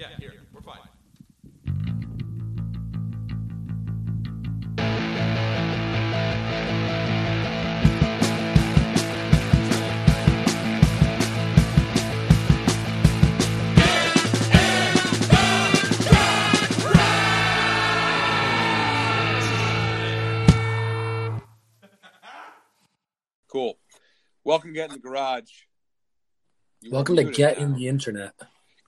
Yeah, here. We're fine. Cool. Welcome to Get in the Garage. You Welcome to Get now. in the Internet.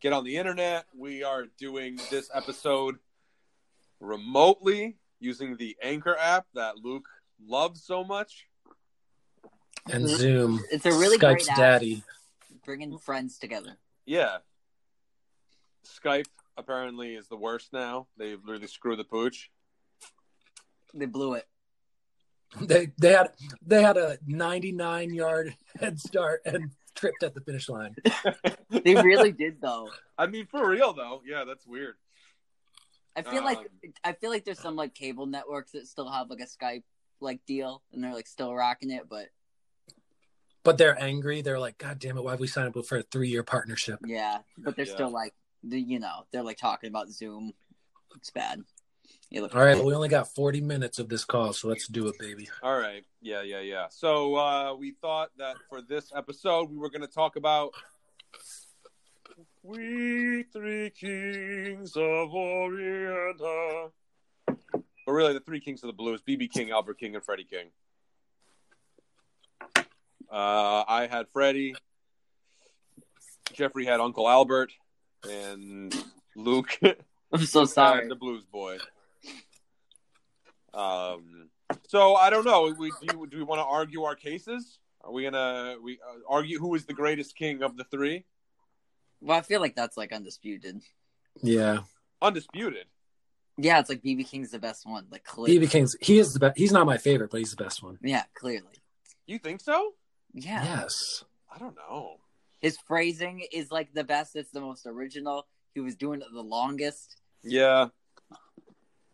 Get on the internet. We are doing this episode remotely using the Anchor app that Luke loves so much. And. Zoom. It's a really Skype's great app. daddy. Bringing friends together. Yeah. Skype apparently is the worst now. They've really screwed the pooch. They blew it. They they had they had a 99 yard head start and tripped at the finish line. They really did though. I mean, for real though. Yeah, that's weird. I feel like Um, I feel like there's some like cable networks that still have like a Skype like deal and they're like still rocking it, but But they're angry. They're like, God damn it, why have we signed up for a three year partnership? yeah, but they're Yeah. still like you know they're like talking about Zoom. It's bad. You look All right, well, we only got 40 minutes of this call, so let's do it, baby. All right. Yeah, yeah, yeah. So uh, we thought that for this episode, we were going to talk about We Three Kings of Orient Are. But really, the three kings of the blues BB King, Albert King, and Freddie King. Uh, I had Freddie. Jeffrey had Uncle Albert. And Luke I'm so sorry. the Blues Boy. Um. So I don't know. We do. You, do we want to argue our cases? Are we gonna we uh, argue who is the greatest king of the three? Well, I feel like that's like undisputed. Yeah. Undisputed. Yeah, it's like BB King's the best one. Like clearly. BB King's, he is the best. He's not my favorite, but he's the best one. Yeah, clearly. You think so? Yeah. Yes. I don't know. His phrasing is like the best. It's the most original. He was doing it the longest. Yeah.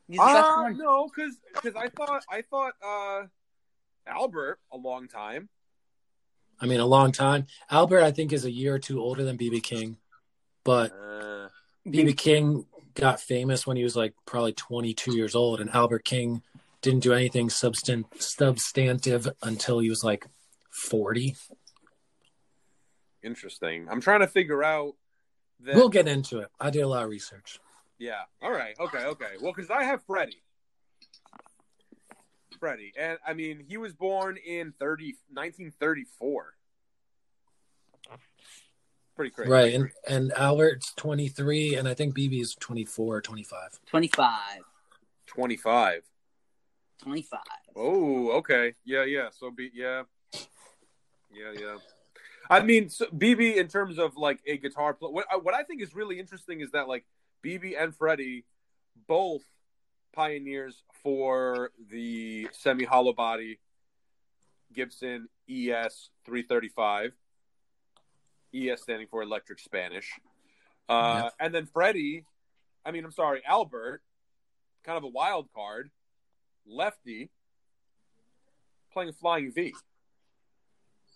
He's Uh, one. no, because I thought I thought uh, Albert a long time. I mean, a long time. Albert, I think, is a year or two older than BB King, but Uh, BB King got famous when he was like probably 22 years old, and Albert King didn't do anything substan- substantive until he was like 40. interesting. I'm trying to figure out. That, We'll get into it. I did a lot of research. Yeah. All right. Okay. Okay. Well, because I have Freddie. Freddie. And I mean, he was born in 30, 1934. Pretty crazy. Right. And, and Albert's 23, and I think BB is 24 or 25. 25. 25. 25. Oh, okay. Yeah, yeah. So, be, yeah. Yeah, yeah. I mean, so BB, in terms of like a guitar player, what, what I think is really interesting is that like BB and Freddie both pioneers for the semi hollow body Gibson ES 335. ES standing for electric Spanish. Uh, Yeah. And then Freddie, I mean, I'm sorry, Albert, kind of a wild card, lefty, playing Flying V.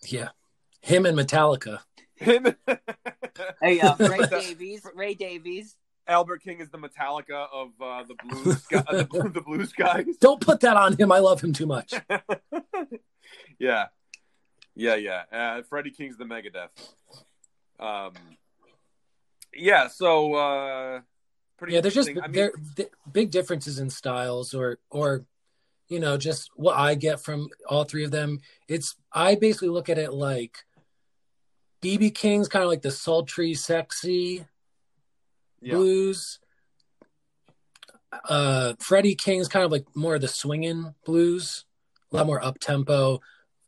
Yeah. Him and Metallica. Him, Hey, uh, Ray Davies. Ray Davies. Albert King is the Metallica of uh, the blues, guy, the, the blues guys. Don't put that on him. I love him too much. yeah, yeah, yeah. Uh, Freddie King's the Megadeth. Um, yeah. So uh, pretty. Yeah, there's just. I mean, there th- big differences in styles, or or you know, just what I get from all three of them. It's I basically look at it like BB King's kind of like the sultry, sexy yeah, blues. Uh, Freddie King's kind of like more of the swinging blues, a lot more up tempo,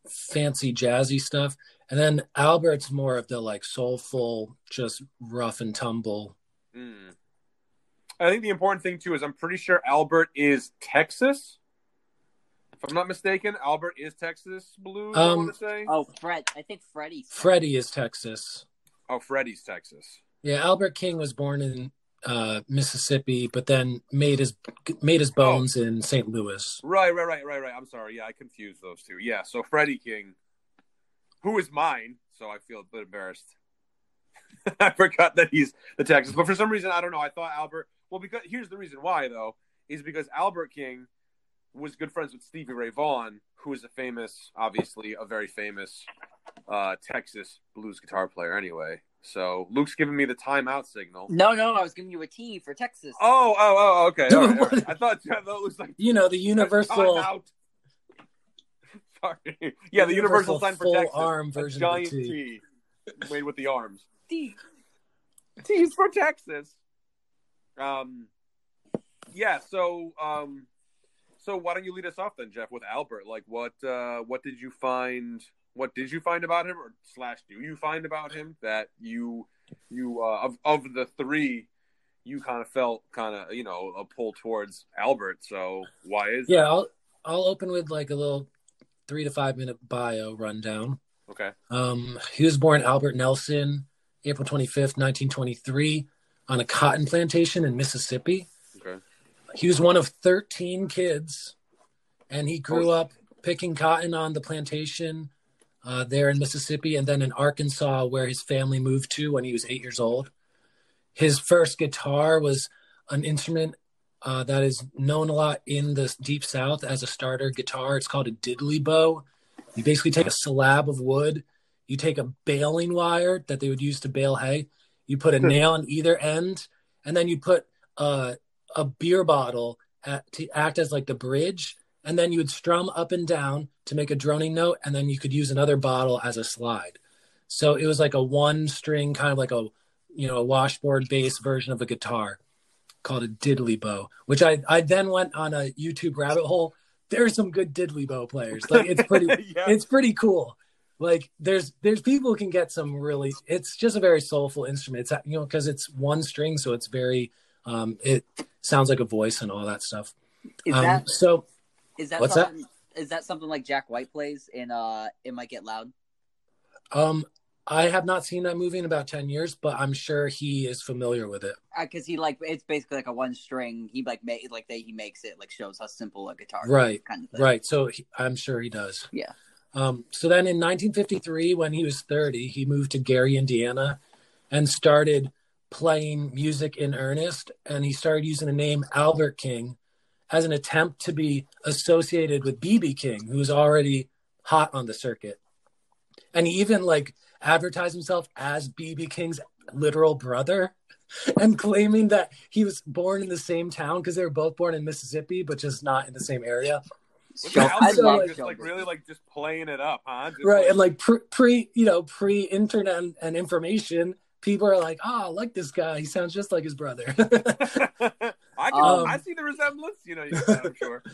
fancy jazzy stuff. And then Albert's more of the like soulful, just rough and tumble. Mm. I think the important thing too is I'm pretty sure Albert is Texas. If I'm not mistaken, Albert is Texas blues. I Um, want to say. Oh, Fred. I think Freddie. Freddie is Texas. Oh, Freddie's Texas. Yeah, Albert King was born in uh, Mississippi, but then made his made his bones in St. Louis. Right, right, right, right, right. I'm sorry. Yeah, I confused those two. Yeah, so Freddie King, who is mine, so I feel a bit embarrassed. I forgot that he's the Texas. But for some reason, I don't know. I thought Albert. Well, because here's the reason why though is because Albert King was good friends with Stevie Ray Vaughan, who is a famous, obviously a very famous uh, Texas blues guitar player. Anyway, so Luke's giving me the timeout signal. No, no, I was giving you a T for Texas. Oh, oh, oh, okay. All right, all right. I thought I thought was like You know, the universal timeout. Sorry. Yeah, the universal, universal sign for full Texas. arm version of giant the T. T made with the arms. T. T's for Texas. Um, yeah. So, um, so why don't you lead us off then, Jeff, with Albert? Like, what, uh, what did you find? What did you find about him, or slash, do you find about him that you, you, uh, of of the three, you kind of felt kind of, you know, a pull towards Albert. So why is Yeah, I'll I'll open with like a little three to five minute bio rundown. okay? Um, he was born Albert Nelson, April 25th, 1923, on a cotton plantation in Mississippi. Okay. He was one of 13 kids, and he grew up picking cotton on the plantation uh, there in Mississippi and then in Arkansas, where his family moved to when he was eight years old. His first guitar was an instrument uh, that is known a lot in the Deep South as a starter guitar. It's called a diddley bow. You basically take a slab of wood, you take a baling wire that they would use to bale hay, you put a nail on either end, and then you put uh, a beer bottle at, to act as like the bridge, and then you would strum up and down to make a droning note, and then you could use another bottle as a slide. So it was like a one string, kind of like a you know a washboard bass version of a guitar called a diddley bow, which I I then went on a YouTube rabbit hole. There's some good diddley bow players. Like it's pretty yeah. it's pretty cool. Like there's there's people who can get some really. It's just a very soulful instrument. It's you know because it's one string, so it's very um it sounds like a voice and all that stuff. Is Um, that so is that what's that? something, Is that something like Jack White plays in uh It Might Get Loud? um I have not seen that movie in about ten years, but I'm sure he is familiar with it. Because he like it's basically like a one string. He like make like they he makes it like shows how simple a guitar is, Right, kind of thing. Right. So he, I'm sure he does. Yeah. Um, so then in 1953, when he was 30, he moved to Gary, Indiana, and started playing music in earnest. And he started using the name Albert King as an attempt to be associated with BB King, who's already hot on the circuit. And he even like advertised himself as BB King's literal brother and claiming that he was born in the same town because they were both born in Mississippi, but just not in the same area. Look Show- at I Albert just like really like just playing it up, huh? Just right and like pre, pre you know pre internet and, and information people are like oh i like this guy he sounds just like his brother I can, Um, I see the resemblance. You know, you I'm sure.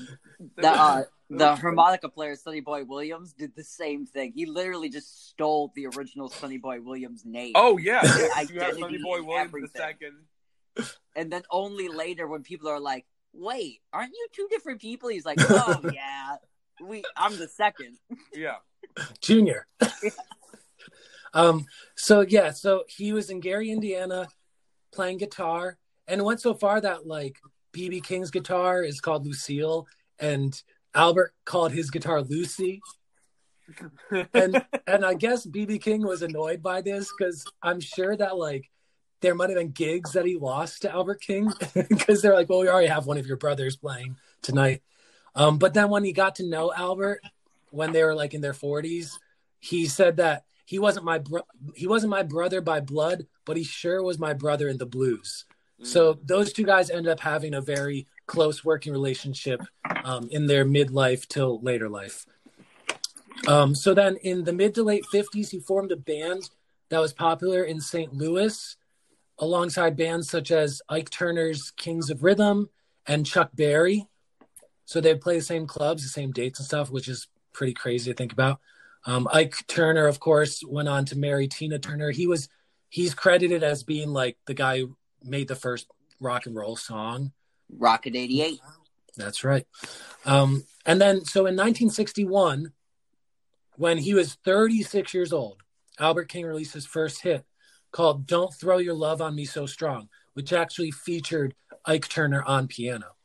The uh, the harmonica player Sonny Boy Williams did the same thing. He literally just stole the original Sonny Boy Williams name. Oh yeah, yeah. you have Sonny Boy and Williams the second. And then only later when people are like, "Wait, aren't you two different people?" He's like, "Oh yeah, we. I'm the second. Yeah. junior um so yeah so he was in gary indiana playing guitar and went so far that like bb king's guitar is called lucille and albert called his guitar lucy and and I guess BB King was annoyed by this because I'm sure that like there might have been gigs that he lost to Albert King because they're like, well, we already have one of your brothers playing tonight. Um, but then when he got to know Albert when they were like in their 40s, he said that he wasn't my bro- he wasn't my brother by blood, but he sure was my brother in the blues. So those two guys ended up having a very close working relationship um, in their midlife till later life. Um, so then in the mid to late 50s, he formed a band that was popular in St. Louis alongside bands such as Ike Turner's Kings of Rhythm and Chuck Berry. So they'd play the same clubs, the same dates and stuff, which is pretty crazy to think about. Um, Ike Turner, of course, went on to marry Tina Turner. He was he's credited as being like the guy who made the first rock and roll song. Rocket '88. That's right. Um, and then, so in 1961, when he was 36 years old, Albert King released his first hit called Don't Throw Your Love on Me So Strong, which actually featured Ike Turner on piano.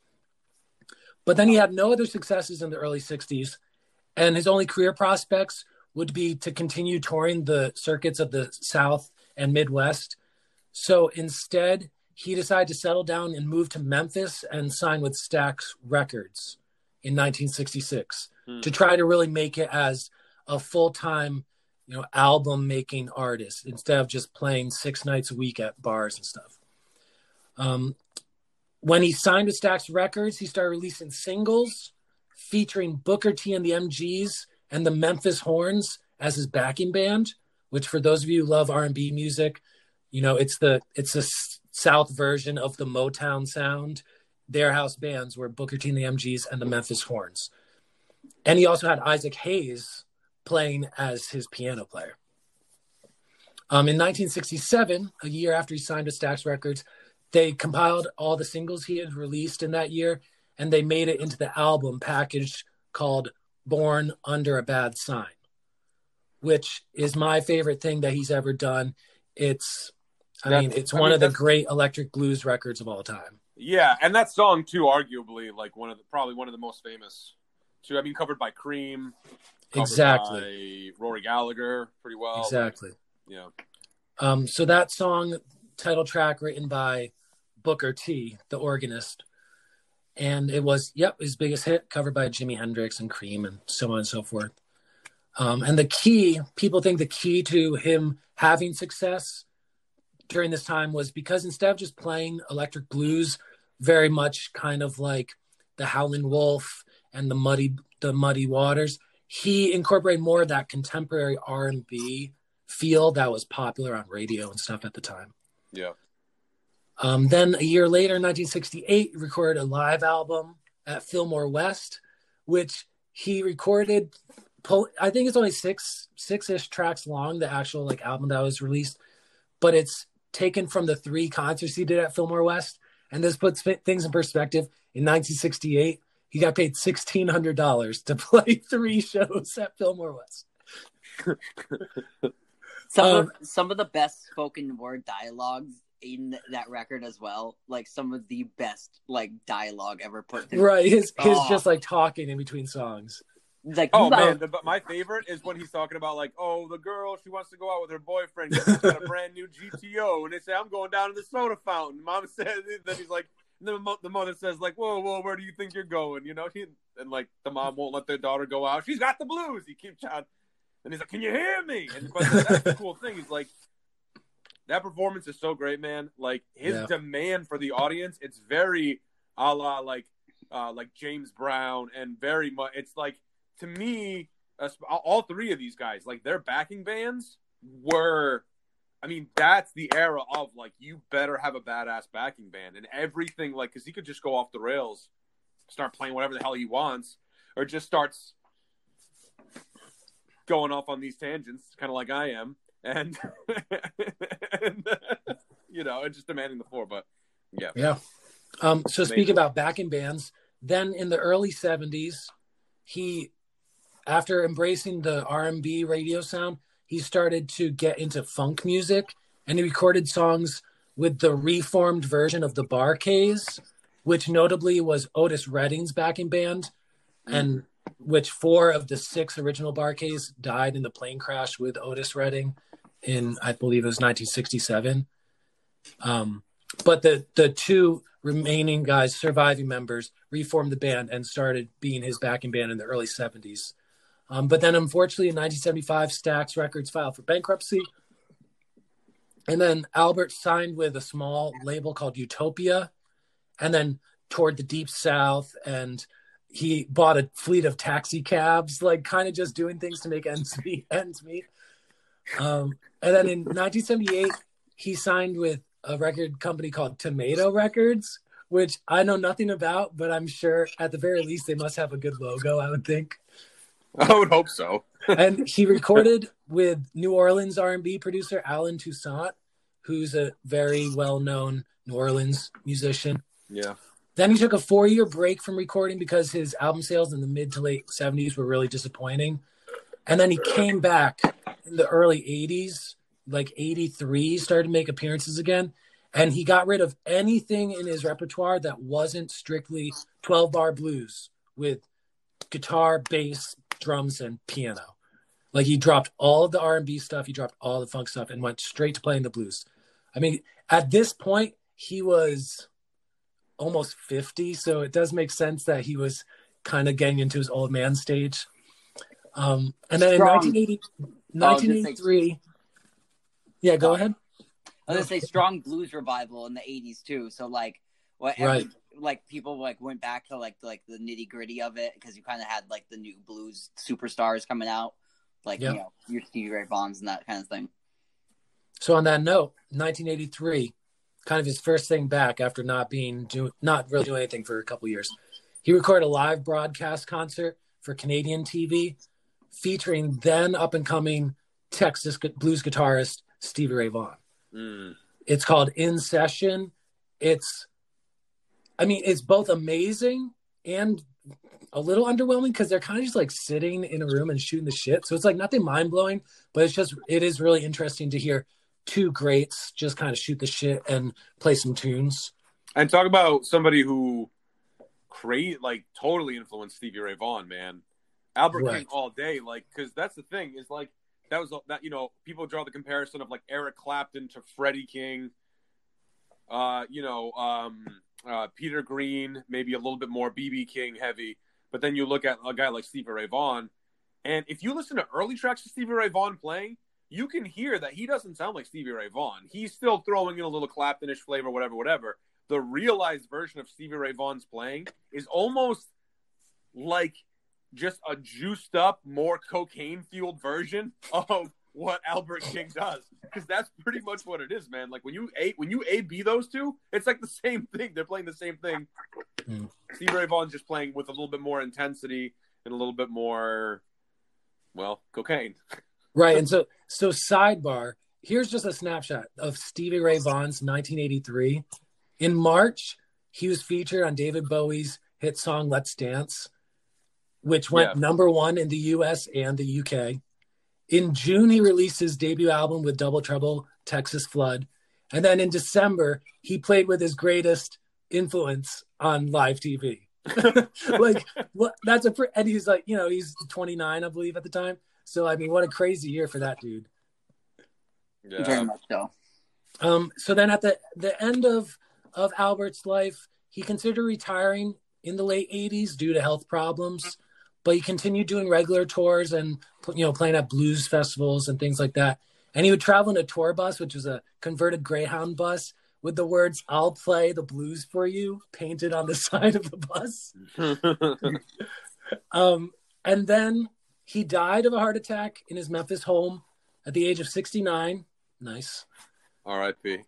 But then he had no other successes in the early 60s, and his only career prospects would be to continue touring the circuits of the South and Midwest. So instead, he decided to settle down and move to Memphis and sign with Stax Records in 1966 Hmm. to try to really make it as a full-time, you know, album making artist instead of just playing six nights a week at bars and stuff. Um, when he signed with Stax Records, he started releasing singles featuring Booker T and the MGs and the Memphis Horns as his backing band. Which, for those of you who love R and B music, you know it's the it's the South version of the Motown sound. Their house bands were Booker T and the MGs and the Memphis Horns, and he also had Isaac Hayes playing as his piano player. Um, in 1967, a year after he signed with Stax Records, they compiled all the singles he had released in that year and they made it into the album package called Born Under a Bad Sign, which is my favorite thing that he's ever done. It's, I That's- mean, it's I one mean, of the great electric blues records of all time. Yeah, and that song too, arguably like one of the probably one of the most famous. Too, I mean, covered by Cream, covered Exactly. by Rory Gallagher, pretty well. Exactly. Yeah. Um, so that song, title track, written by Booker T, the organist, and it was yep his biggest hit, covered by Jimi Hendrix and Cream and so on and so forth. Um, and the key, people think the key to him having success during this time was because instead of just playing electric blues, very much kind of like the Howlin' Wolf and the Muddy the Muddy Waters, he incorporated more of that contemporary R and B feel that was popular on radio and stuff at the time. Yeah. Um, then a year later, in 1968, he recorded a live album at Fillmore West, which he recorded. I think it's only six six ish tracks long. The actual like album that was released, but it's taken from the three concerts he did at Fillmore West. And this puts things in perspective. In 1968, he got paid sixteen hundred dollars to play three shows at Fillmore West. Some Um, of some of the best spoken word dialogues in that record as well. Like some of the best like dialogue ever put through. Right, his his Oh. just like talking in between songs. Like Oh man, the, but my favorite is when he's talking about like, oh, the girl she wants to go out with her boyfriend. 'cause He's got a brand new GTO, and they say I'm going down to the soda fountain. Mom says, then he's like, the mo- the mother says like, whoa, whoa, where do you think you're going? You know, he, and like the mom won't let their daughter go out. She's got the blues. He keeps shouting, and he's like, can you hear me? And but that's the cool thing. He's like. That performance is so great, man. Like his Yeah. demand for the audience, it's very a la like uh like James Brown and very much it's like to me all three of these guys like their backing bands were I mean that's the era of like you better have a badass backing band and everything like cuz he could just go off the rails start playing whatever the hell he wants or just starts going off on these tangents kind of like I am and, and you know and just demanding the floor but yeah Yeah. Um, so Amazing. speaking about backing bands, then in the early '70s, he, after embracing the R&B radio sound, he started to get into funk music, and he recorded songs with the reformed version of the Bar-Kays, which notably was Otis Redding's backing band, and which four of the six original Bar-Kays died in the plane crash with Otis Redding in, I believe it was 1967. Um, but the the two remaining guys, surviving members, reformed the band and started being his backing band in the early 70s. Um, but then, unfortunately, in 1975, Stax Records filed for bankruptcy. And then Albert signed with a small label called Utopia and then toured the Deep South. And he bought a fleet of taxi cabs, like kind of just doing things to make ends meet. Ends meet. Um, and then in 1978, he signed with a record company called Tomato Records, which I know nothing about, but I'm sure at the very least they must have a good logo, I would think. I would hope so And he recorded with New Orleans R&B producer Allen Toussaint, who's a very well-known New Orleans musician. yeah Then he took a four-year break from recording because his album sales in the mid to late 70s were really disappointing. And then he came back in the early 80s, like 83, started to make appearances again. And he got rid of anything in his repertoire that wasn't strictly 12 bar blues with guitar, bass, drums, and piano. Like he dropped all the R and B stuff, he dropped all the funk stuff, and went straight to playing the blues. I mean, at this point, he was almost fifty, so it does make sense that he was kind of getting into his old man stage. Um, and then Strong. in 1980, 1983, yeah, go ahead. I was gonna say strong blues revival in the '80s too. So like, what every, Right. Like people like went back to like like the nitty gritty of it because you kind of had like the new blues superstars coming out, like Yeah. you know your Stevie Ray Vaughan's and that kind of thing. So on that note, 1983, kind of his first thing back after not being do not really doing anything for a couple years. He recorded a live broadcast concert for Canadian TV, featuring then up and coming Texas blues guitarist Stevie Ray Vaughan. Mm. It's called In Session. It's, I mean, it's both amazing and a little underwhelming because they're kind of just like sitting in a room and shooting the shit. So it's like nothing mind blowing, but it's just, it is really interesting to hear two greats just kind of shoot the shit and play some tunes. And talk about somebody who create like totally influenced Stevie Ray Vaughan, man. Albert Right. King all day, like because that's the thing is like that was that you know people draw the comparison of like Eric Clapton to Freddie King, uh, you know, um, uh, Peter Green, maybe a little bit more BB King heavy, but then you look at a guy like Stevie Ray Vaughan, and if you listen to early tracks of Stevie Ray Vaughan playing, you can hear that he doesn't sound like Stevie Ray Vaughan. He's still throwing in a little Claptonish flavor, whatever, whatever. The realized version of Stevie Ray Vaughan's playing is almost like just a juiced up, more cocaine fueled version of what Albert King does. Because that's pretty much what it is, man. Like when you a when you A B those two, it's like the same thing. They're playing the same thing. Hmm. Stevie Ray Vaughan's just playing with a little bit more intensity and a little bit more, well, cocaine. Right. And so, so sidebar, here's just a snapshot of Stevie Ray Vaughan's 1983. In March, he was featured on David Bowie's hit song Let's Dance, which went Yeah. number one in the US and the UK. In June, he released his debut album with Double Trouble, Texas Flood. And then in December, he played with his greatest influence on live TV. like, what? That's a, pre- and he's like, you know, he's 29, I believe, at the time. So, I mean, what a crazy year for that dude. Yeah. Very much so. Um, so then at the, the end of, of Albert's life, he considered retiring in the late 80s due to health problems, but he continued doing regular tours and, you know, playing at blues festivals and things like that. And he would travel in a tour bus, which was a converted Greyhound bus with the words, I'll play the blues for you painted on the side of the bus. Um, and then he died of a heart attack in his Memphis home at the age of 69. Nice. R.I.P.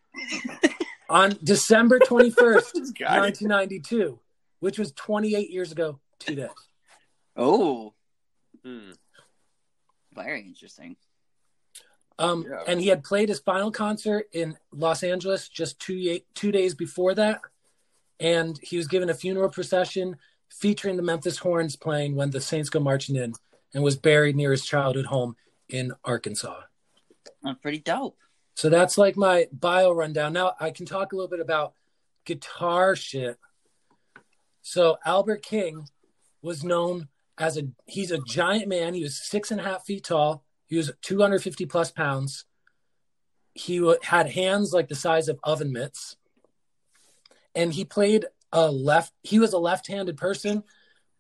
On December 21st, 1992, which was 28 years ago today. Oh, Hmm. very interesting. Um, Yeah. And he had played his final concert in Los Angeles just two, two days before that. And he was given a funeral procession featuring the Memphis Horns playing when the Saints go marching in and was buried near his childhood home in Arkansas. That's pretty dope. So that's like my bio rundown. Now I can talk a little bit about guitar shit. So Albert King was known as a he's a giant man. He was six and a half feet tall. He was 250 plus pounds. He had hands like the size of oven mitts, and he played a left. He was a left-handed person,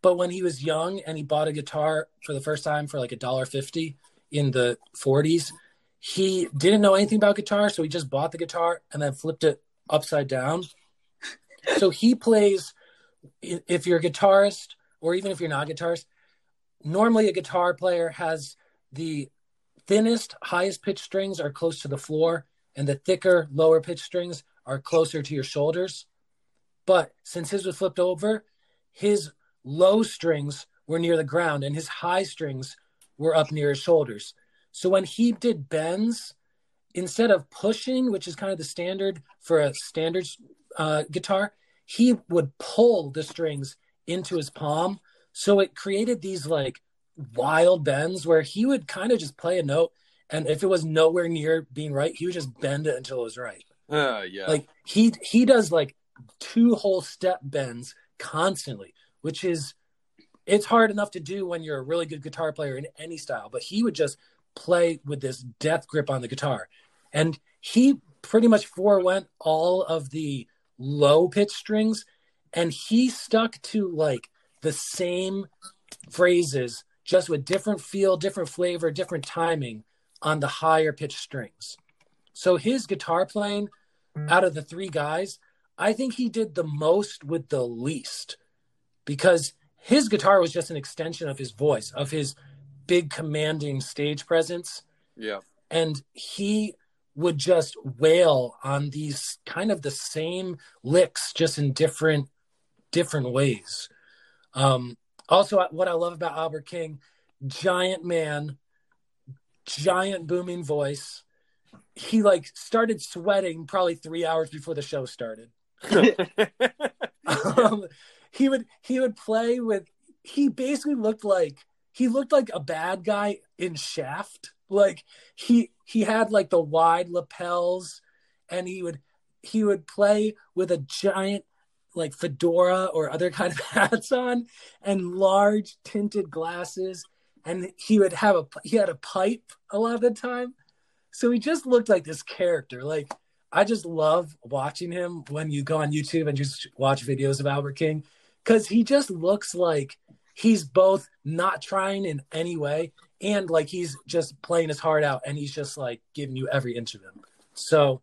but when he was young and he bought a guitar for the first time for like a dollar fifty in the 40s, he didn't know anything about guitar, so he just bought the guitar and then flipped it upside down. so he plays. If you're a guitarist, or even if you're not a guitarist, normally a guitar player has the thinnest, highest pitch strings are close to the floor, and the thicker, lower pitch strings are closer to your shoulders. But since his was flipped over, his low strings were near the ground and his high strings were up near his shoulders. So when he did bends, instead of pushing, which is kind of the standard for a standard uh, guitar, he would pull the strings into his palm. So it created these like wild bends where he would kind of just play a note. And if it was nowhere near being right, he would just bend it until it was right. Uh, yeah. Like he he does like two whole step bends constantly, which is it's hard enough to do when you're a really good guitar player in any style, but he would just play with this death grip on the guitar. And he pretty much forewent all of the low pitch strings and he stuck to like the same phrases just with different feel, different flavor, different timing on the higher pitch strings. So his guitar playing out of the three guys, I think he did the most with the least because his guitar was just an extension of his voice, of his big commanding stage presence. Yeah. And he would just wail on these kind of the same licks just in different different ways. Um also what I love about Albert King, giant man, giant booming voice. He like started sweating probably 3 hours before the show started. um, he would he would play with he basically looked like he looked like a bad guy in Shaft. Like he he had like the wide lapels and he would he would play with a giant like fedora or other kind of hats on and large tinted glasses. And he would have a he had a pipe a lot of the time. So he just looked like this character. Like i just love watching him when you go on youtube and just watch videos of albert king because he just looks like he's both not trying in any way and like he's just playing his heart out and he's just like giving you every inch of him. So,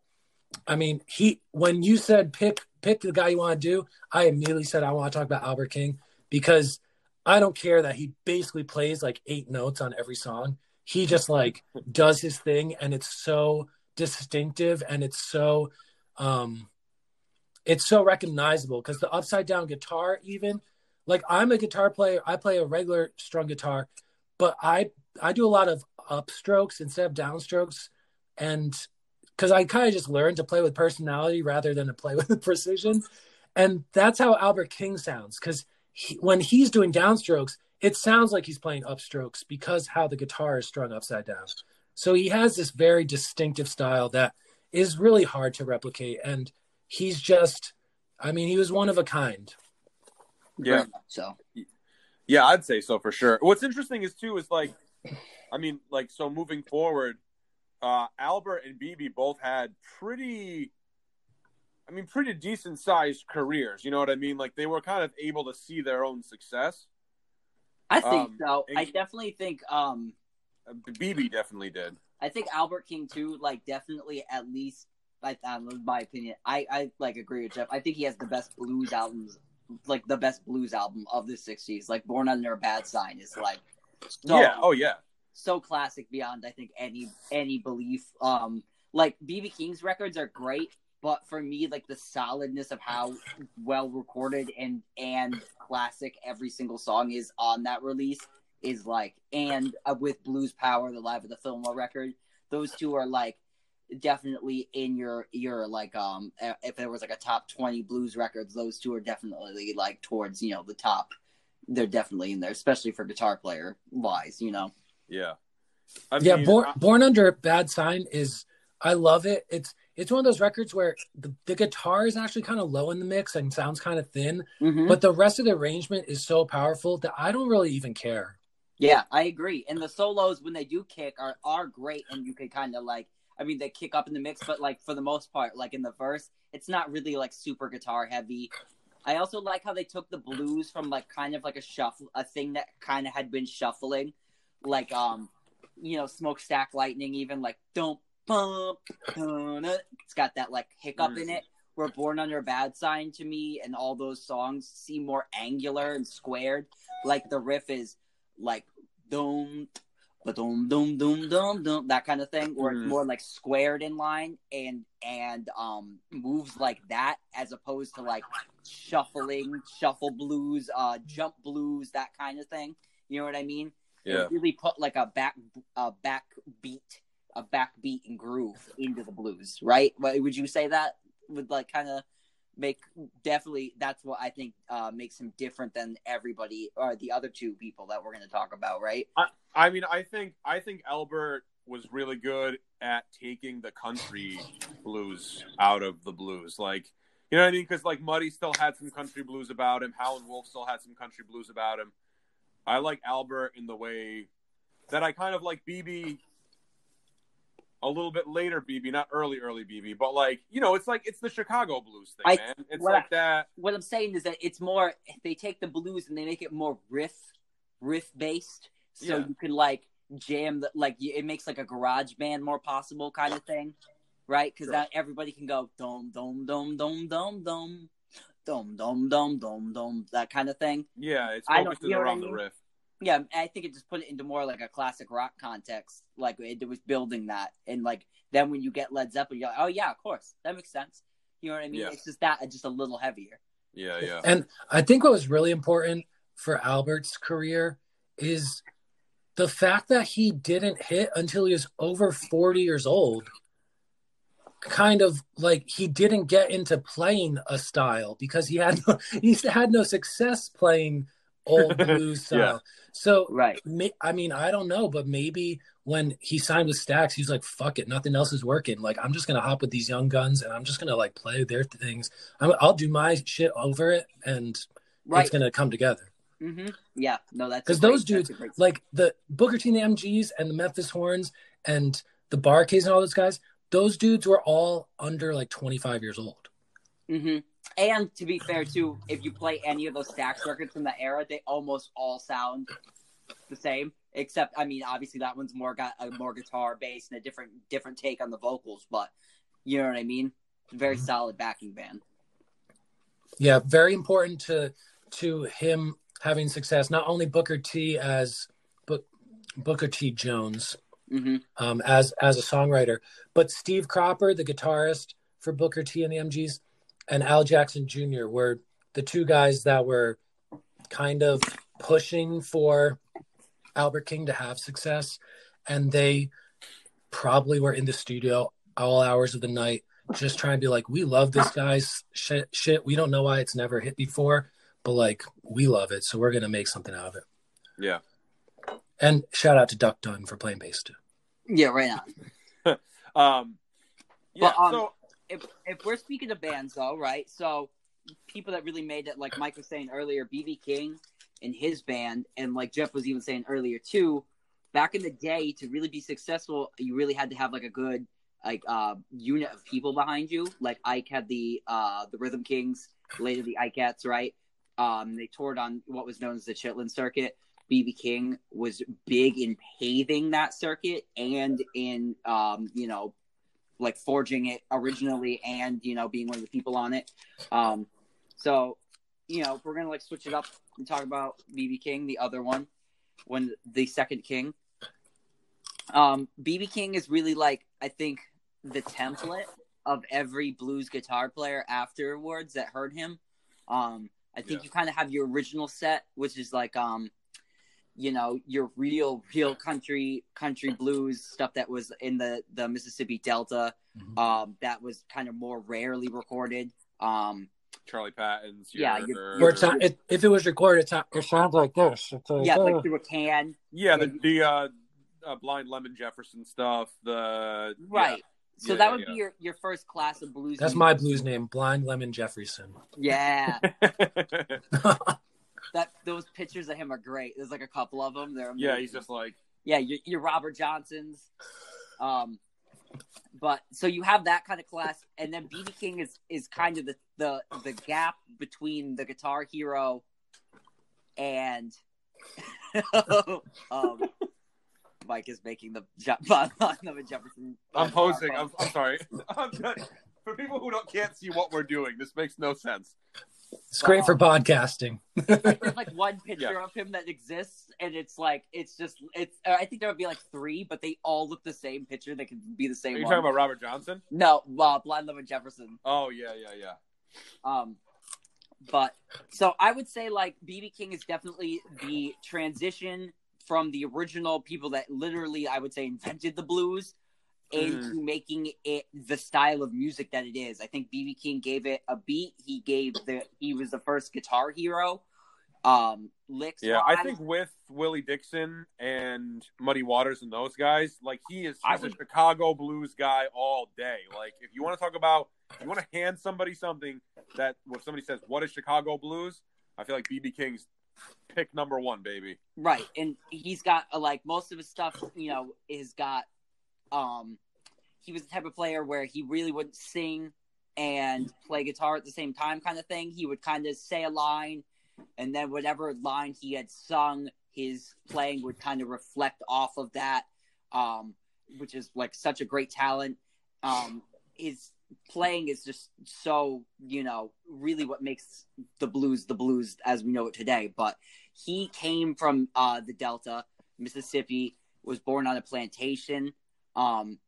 I mean, he when you said pick pick the guy you want to do, I immediately said I want to talk about Albert King because I don't care that he basically plays like eight notes on every song. He just like does his thing and it's so distinctive and it's so um it's so recognizable because the upside down guitar even like I'm a guitar player. I play a regular strung guitar, but I I do a lot of upstrokes instead of downstrokes, and because I kind of just learned to play with personality rather than to play with precision, and that's how Albert King sounds. Because he, when he's doing downstrokes, it sounds like he's playing upstrokes because how the guitar is strung upside down. So he has this very distinctive style that is really hard to replicate, and he's just, I mean, he was one of a kind. Yeah. So. Yeah, I'd say so for sure. What's interesting is too is like, I mean, like so moving forward, uh, Albert and BB both had pretty, I mean, pretty decent sized careers. You know what I mean? Like they were kind of able to see their own success. I think um, so. I definitely think um BB definitely did. I think Albert King too. Like definitely at least. I, um, my opinion. I, I like agree with Jeff. I think he has the best blues albums like the best blues album of the '60s. Like "Born Under a Bad Sign" is like so, yeah, oh yeah, so classic beyond I think any any belief. Um, like BB King's records are great, but for me, like the solidness of how well recorded and and classic every single song is on that release is like, and uh, with Blues Power, the Live of the Fillmore record, those two are like definitely in your your like um if there was like a top 20 blues records those two are definitely like towards you know the top they're definitely in there especially for guitar player wise you know yeah I mean, yeah born, I... born under a bad sign is i love it it's it's one of those records where the, the guitar is actually kind of low in the mix and sounds kind of thin mm-hmm. but the rest of the arrangement is so powerful that i don't really even care yeah i agree and the solos when they do kick are are great and you can kind of like I mean, they kick up in the mix, but like for the most part, like in the verse, it's not really like super guitar heavy. I also like how they took the blues from like kind of like a shuffle, a thing that kind of had been shuffling, like um, you know, smokestack lightning, even like don't bump, it's got that like hiccup in it. Where Born Under a Bad Sign to me and all those songs seem more angular and squared. Like the riff is like dum but dum dum dum dum dum that kind of thing, mm-hmm. it's more like squared in line and and um moves like that as opposed to like shuffling, shuffle blues, uh jump blues, that kind of thing. You know what I mean? Yeah. Really put like a back a back beat, a back beat and groove into the blues, right? Would you say that would like kind of make definitely that's what I think uh, makes him different than everybody or the other two people that we're going to talk about, right? I, I mean, I think I think Albert was really good at taking the country blues out of the blues, like you know what I mean? Because like Muddy still had some country blues about him, Howlin' Wolf still had some country blues about him. I like Albert in the way that I kind of like BB a little bit later BB, not early early BB, but like you know, it's like it's the Chicago blues thing, I- man. It's like I- that. what I'm saying is that it's more they take the blues and they make it more riff riff based, so Yeah. you can like jam the like it makes like a garage band more possible kind of thing, right? Because Sure. everybody can go dom dom dom dom dom dom dom dom dom dom dom that kind of thing. Yeah, it's I don't- focused you know what I around the riff. Yeah, I think it just put it into more like a classic rock context. Like it, was building that, and like then when you get Led Zeppelin, you're like, oh yeah, of course, that makes sense. You know what I mean? Yeah. It's just that, just a little heavier. Yeah, yeah. And I think what was really important for Albert's career is the fact that he didn't hit until he was over 40 years old. Kind of like he didn't get into playing a style because he had no, he had no success playing old blues style. Yeah. So Right. may, I mean, I don't know, but maybe when he signed with Stax, he's like, "Fuck it, nothing else is working. Like, I'm just gonna hop with these young guns, and I'm just gonna like play their things. I'm, I'll do my shit over it, and Right. it's gonna come together." hmm Yeah. No, that's Because those dudes, like the Booker T and the MGs and the Memphis Horns and the Bar-Kays and all those guys, those dudes were all under like 25 years old. hmm And to be fair, too, if you play any of those Stax records from the era, they almost all sound the same. Except, I mean, obviously that one's more got a more guitar bass and a different different take on the vocals. But you know what I mean? Very Mhm. solid backing band. Yeah, very important to to him having success. Not only Booker T as Book, Booker T Jones hmm um, as as a songwriter, but Steve Cropper, the guitarist for Booker T and the MGs, and Al Jackson Jr. were the two guys that were kind of pushing for Albert King to have success, and they probably were in the studio all hours of the night, just trying to be like, "We love this guy's shit. shit. We don't know why it's never hit before, but like we love it, so we're gonna make something out of it." Yeah. And shout out to Duck Dunn for playing bass too. Yeah, right on. Um, yeah. But, um, so if if we're speaking of bands though, right? So people that really made it, like Mike was saying earlier, BB King and his band, and like Jeff was even saying earlier too. Back in the day, to really be successful, you really had to have like a good like uh unit of people behind you. Like Ike had the uh the Rhythm Kings, later the Ikettes, right? Um, they toured on what was known as the Chitlin circuit. BB King was big in paving that circuit and in um, you know, like forging it originally and you know being one of the people on it. Um, so you know if we're gonna like switch it up and talk about BB King, the other one, when the second king. Um, BB King is really like I think the template of every blues guitar player afterwards that heard him. Um, I think Yeah. you kind of have your original set, which is like um, you know, your real, real country, country blues stuff that was in the the Mississippi Delta. Mhm. Um, that was kind of more rarely recorded. Um, Charlie Patton's. Yeah, you're- Or it's not, it, if it was recorded, it's not, it sounds like this. It's like, yeah, uh, like through a can, yeah, the the uh, uh, Blind Lemon Jefferson stuff. The right? So Yeah, that would yeah. be your, your first class of blues. that's music. my blues name, Blind Lemon Jefferson. Yeah, yeah. that those pictures of him are great. There's like a couple of them. They're yeah, he's just like yeah, You're Robert Johnsons. Um, but so you have that kind of class, and then BB King is is kind of the the the gap between the Guitar Hero and um, Mike is making the Je- Lemon Jefferson. I'm posing. I'm, I'm sorry. I'm just- for people who don't can't see what we're doing, this makes no sense. It's great for podcasting. There's like one picture of him that exists, and it's like it's just it's. uh, I think there would be like three, but they all look the same picture. They could be the same. Are you one. talking about Robert Johnson? no, uh, Blind Lemon Jefferson. Oh yeah, yeah, yeah. Um, but so I would say like BB King is definitely the transition from the original people that literally I would say invented the blues into making it the style of music that it is. I think BB King gave it a beat. He gave the he was the first guitar hero. Um, licks. Yeah, I think with Willie Dixon and Muddy Waters and those guys, like he is he's a would- Chicago blues guy all day. Like if you want to talk about, if you want to hand somebody something that if somebody says what is Chicago blues, I feel like BB King's pick number one, baby. Right, and he's got like most of his stuff. You know, is got. Um, he was the type of player where he really wouldn't sing and play guitar at the same time, kind of thing. He would kind of say a line, and then whatever line he had sung, his playing would kind of reflect off of that. Um, which is like such a great talent. Um, his playing is just so you know really what makes the blues the blues as we know it today. But he came from uh, the Delta, Mississippi, was born on a plantation. Um,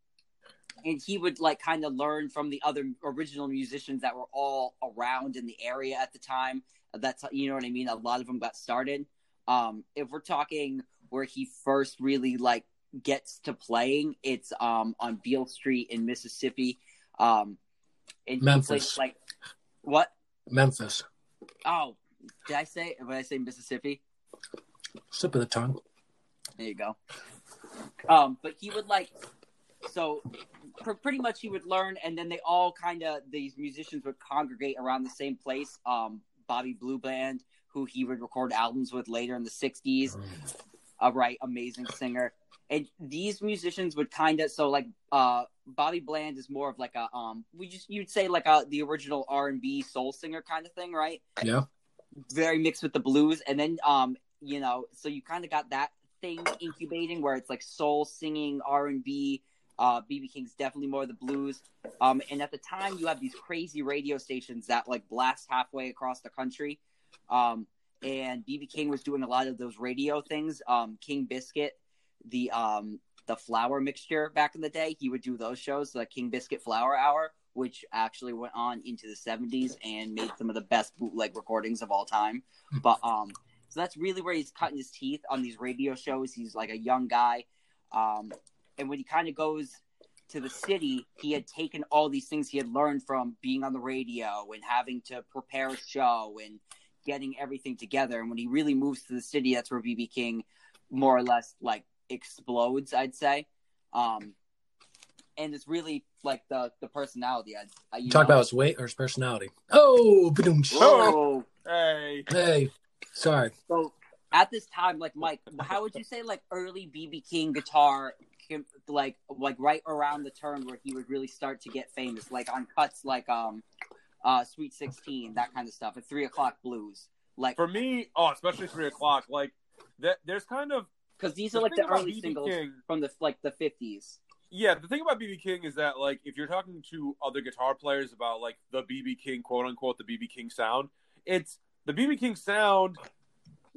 and he would like kind of learn from the other original musicians that were all around in the area at the time. That's you know what I mean. A lot of them got started. Um, if we're talking where he first really like gets to playing, it's um on Beale Street in Mississippi. Um, and Memphis. Plays, like what? Memphis. Oh, did I say? Did I say Mississippi? Slip of the tongue. There you go. Um, but he would like so pr- pretty much he would learn, and then they all kind of these musicians would congregate around the same place. Um, Bobby Blue Bland, who he would record albums with later in the '60s, a right amazing singer. And these musicians would kind of so like uh Bobby Bland is more of like a um we just you'd say like a the original R and B soul singer kind of thing, right? Yeah. Very mixed with the blues, and then um you know so you kind of got that thing incubating where it's like soul singing R and B uh, BB King's definitely more the blues. Um, and at the time, you have these crazy radio stations that like blast halfway across the country. Um, and BB King was doing a lot of those radio things. Um, King Biscuit, the um, the flour mixture back in the day, he would do those shows, the King Biscuit Flower Hour, which actually went on into the '70s and made some of the best bootleg recordings of all time. But um, so that's really where he's cutting his teeth on these radio shows. He's like a young guy. Um, and when he kind of goes to the city, he had taken all these things he had learned from being on the radio and having to prepare a show and getting everything together. And when he really moves to the city, that's where BB King more or less like explodes, I'd say. Um, and it's really like the the personality. I, I you Talk know? about his weight or his personality. Oh, ba-doom. Hey, hey, sorry. So at this time, like Mike, how would you say like early BB King guitar, like like right around the turn where he would really start to get famous, like on cuts like um, uh, Sweet Sixteen, that kind of stuff, at Three O'clock Blues, like for me, oh, especially three o'clock. Like that, there's kind of because these the are like the early BB singles King- from the like the fifties. Yeah, the thing about BB King is that like if you're talking to other guitar players about like the BB King quote unquote the BB King sound, it's the BB King sound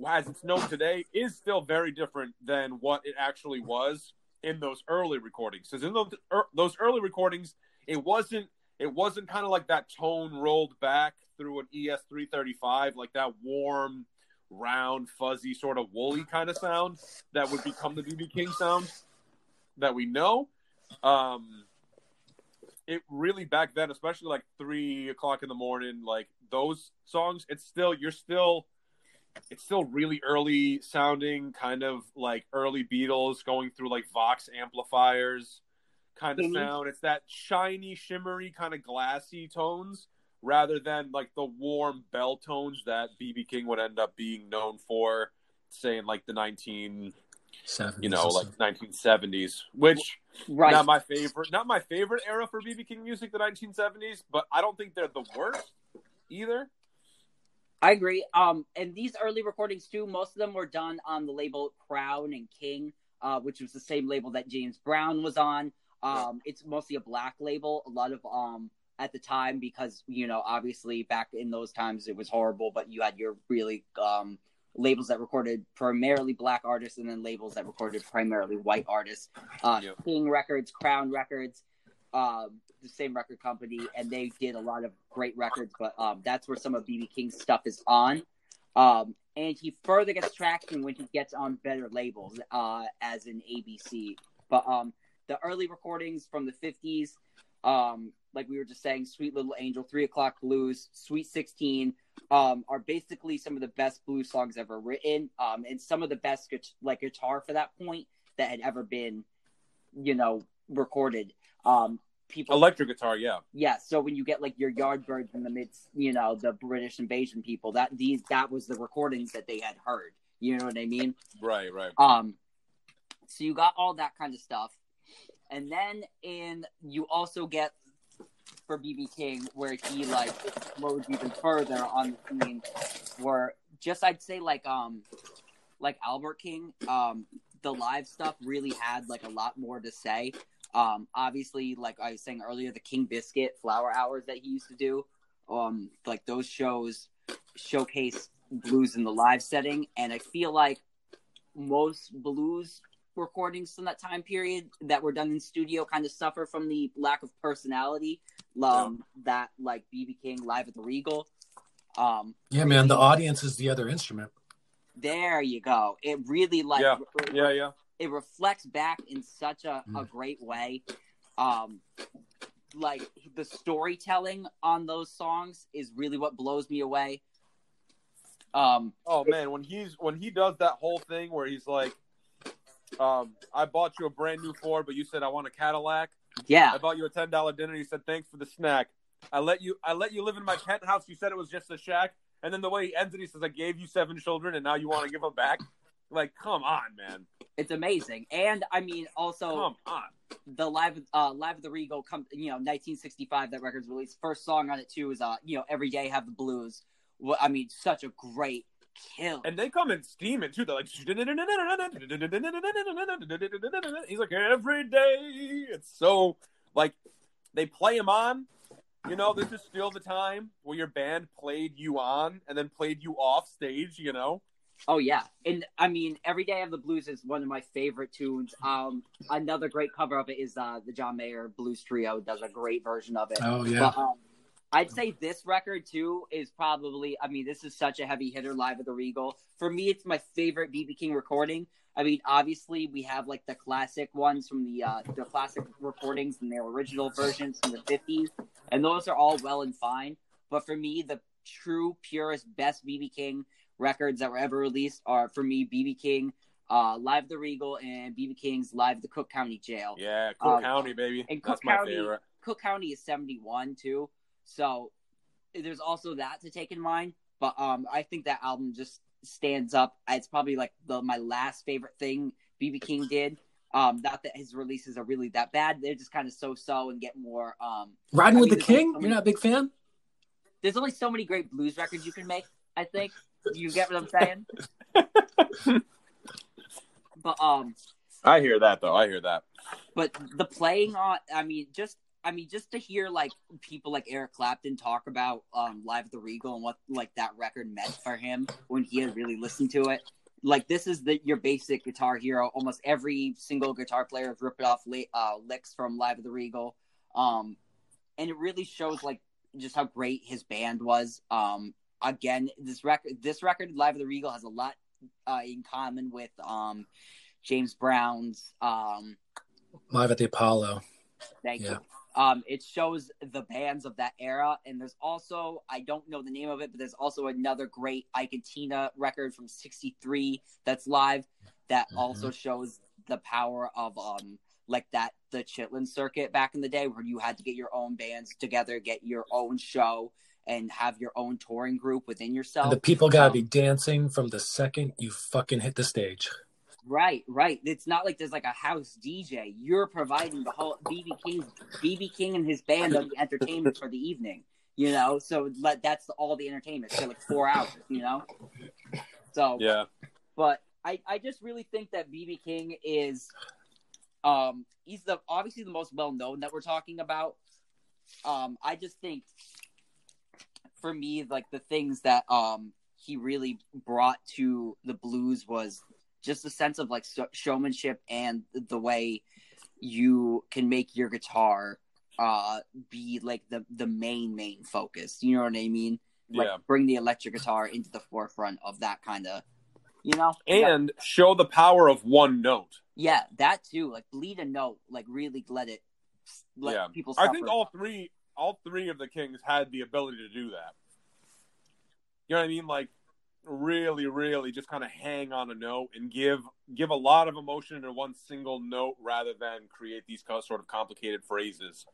as it's known today is still very different than what it actually was in those early recordings. Because in those, er, those early recordings, it wasn't it wasn't kind of like that tone rolled back through an ES three thirty five, like that warm, round, fuzzy, sort of woolly kind of sound that would become the BB King sound that we know. Um, it really back then, especially like three o'clock in the morning, like those songs, it's still you're still it's still really early sounding, kind of like early Beatles going through like Vox amplifiers kind of Mhm. sound. It's that shiny, shimmery, kind of glassy tones rather than like the warm bell tones that BB King would end up being known for, say in like the nineteen, Seven. you know, like nineteen seventies, which Right. not my favorite, not my favorite era for BB King music, the nineteen seventies, but I don't think they're the worst either. I agree. Um, and these early recordings too, most of them were done on the label Crown and King, uh, which was the same label that James Brown was on. Um, it's mostly a black label. A lot of um at the time because you know obviously back in those times it was horrible, but you had your really um labels that recorded primarily black artists and then labels that recorded primarily white artists. Uh, Yeah. King Records, Crown Records, um, the same record company, and they did a lot of great records. But um, that's where some of BB King's stuff is on. Um, and he further gets traction when he gets on better labels, uh, as in ABC. But um, the early recordings from the '50s, um, like we were just saying, "Sweet Little Angel," "Three O'clock Blues," "Sweet 16," um, are basically some of the best blues songs ever written, um, and some of the best like guitar for that point that had ever been, you know, recorded. Um, people Electric guitar, yeah. yeah so when you get like your yardbirds in the midst you know the british invasion people that these that was the recordings that they had heard you know what i mean Right, right. um so you got all that kind of stuff and then in you also get for bb king where he like explodes even further on the scene where just i'd say like um like albert king um the live stuff really had like a lot more to say um obviously like i was saying earlier the king biscuit flower hours that he used to do um like those shows showcase blues in the live setting and i feel like most blues recordings from that time period that were done in studio kind of suffer from the lack of personality um that like bb king live at the regal um Yeah, man. The audience is the other instrument. there you go it really like Yeah. Yeah, yeah. It reflects back in such a, a Mm. great way. Um, like the storytelling on those songs is really what blows me away. Um, Oh man, when he's when he does that whole thing where he's like, um, I bought you a brand new Ford, but you said I want a Cadillac. yeah, I bought you a ten dollar dinner. You said thanks for the snack. I let you I let you live in my penthouse. You said it was just a shack. And then the way he ends it, he says, "I gave you seven children, and now you want to give them back." Like, come on, man. it's amazing. And I mean, also Come on. the live, uh, live at the Regal, come, you know, 1965. That record's released. First song on it too is, uh, you know, every day have the blues. Well, I mean, such a great kill. And they come in steaming too. They're like, he's like every day. It's so like they play him on. You know, this is still the time where your band played you on and then played you off stage. You know, Oh yeah, and I mean, "Every Day of the Blues" is one of my favorite tunes. Um, another great cover of it is uh, the John Mayer Blues Trio does a great version of it. Oh yeah. But um, I'd say this record too is probably. I mean, this is such a heavy hitter live at the Regal. For me, it's my favorite BB King recording. I mean, obviously we have like the classic ones from the uh, the classic recordings and their original versions from the fifties, and those are all well and fine. But for me, the true purest best BB King records that were ever released are for me BB King, uh, Live the Regal, and BB King's Live the Cook County Jail. yeah, Cook Uh, County, baby. and That's Cook my County- favorite. Cook County is 71 too. So there's also that to take in mind. But um, I think that album just stands up. It's probably like the my last favorite thing BB King did. Um, not that his releases are really that bad. They're just kind of so so and get more. Um, Riding I with mean, the King. only so You're not a big fan. there's only so many great blues records you can make. I think you get what I'm saying. but um, I hear that though. I hear that. but the playing on i mean just i mean just to hear like people like eric clapton talk about um live at the regal and what like that record meant for him when he had really listened to it like this is the your basic guitar hero almost every single guitar player has ripped off li- uh, licks from live at the regal um and it really shows like just how great his band was um again this record this record live at the regal has a lot uh, in common with um james brown's um Live at the Apollo. Thank Yeah. you. Um, it shows the bands of that era, and there's also I don't know the name of it, but there's also another great Ike and Tina record from '63 that's live that Mhm. also shows the power of um like that the Chitlin circuit back in the day where you had to get your own bands together, get your own show, and have your own touring group within yourself. And the people gotta Um, be dancing from the second you fucking hit the stage. Right, right. It's not like there's like a house DJ. You're providing the whole BB King, BB King and his band are the entertainment for the evening. You know, so like, that's all the entertainment. So like four hours. You know, so Yeah. but I I just really think that BB King is, um, he's the obviously the most well known that we're talking about. Um, I just think for me, like the things that um he really brought to the blues was just a sense of like showmanship and the way you can make your guitar uh be like the the main main focus you know what i mean like Yeah. bring the electric guitar into the forefront of that kind of you know And show the power of one note. yeah that too like bleed a note like really let it let Yeah. people I think all three all three of the kings had the ability to do that. You know what I mean? Like really, really just kind of hang on a note and give give a lot of emotion in one single note rather than create these co- sort of complicated phrases.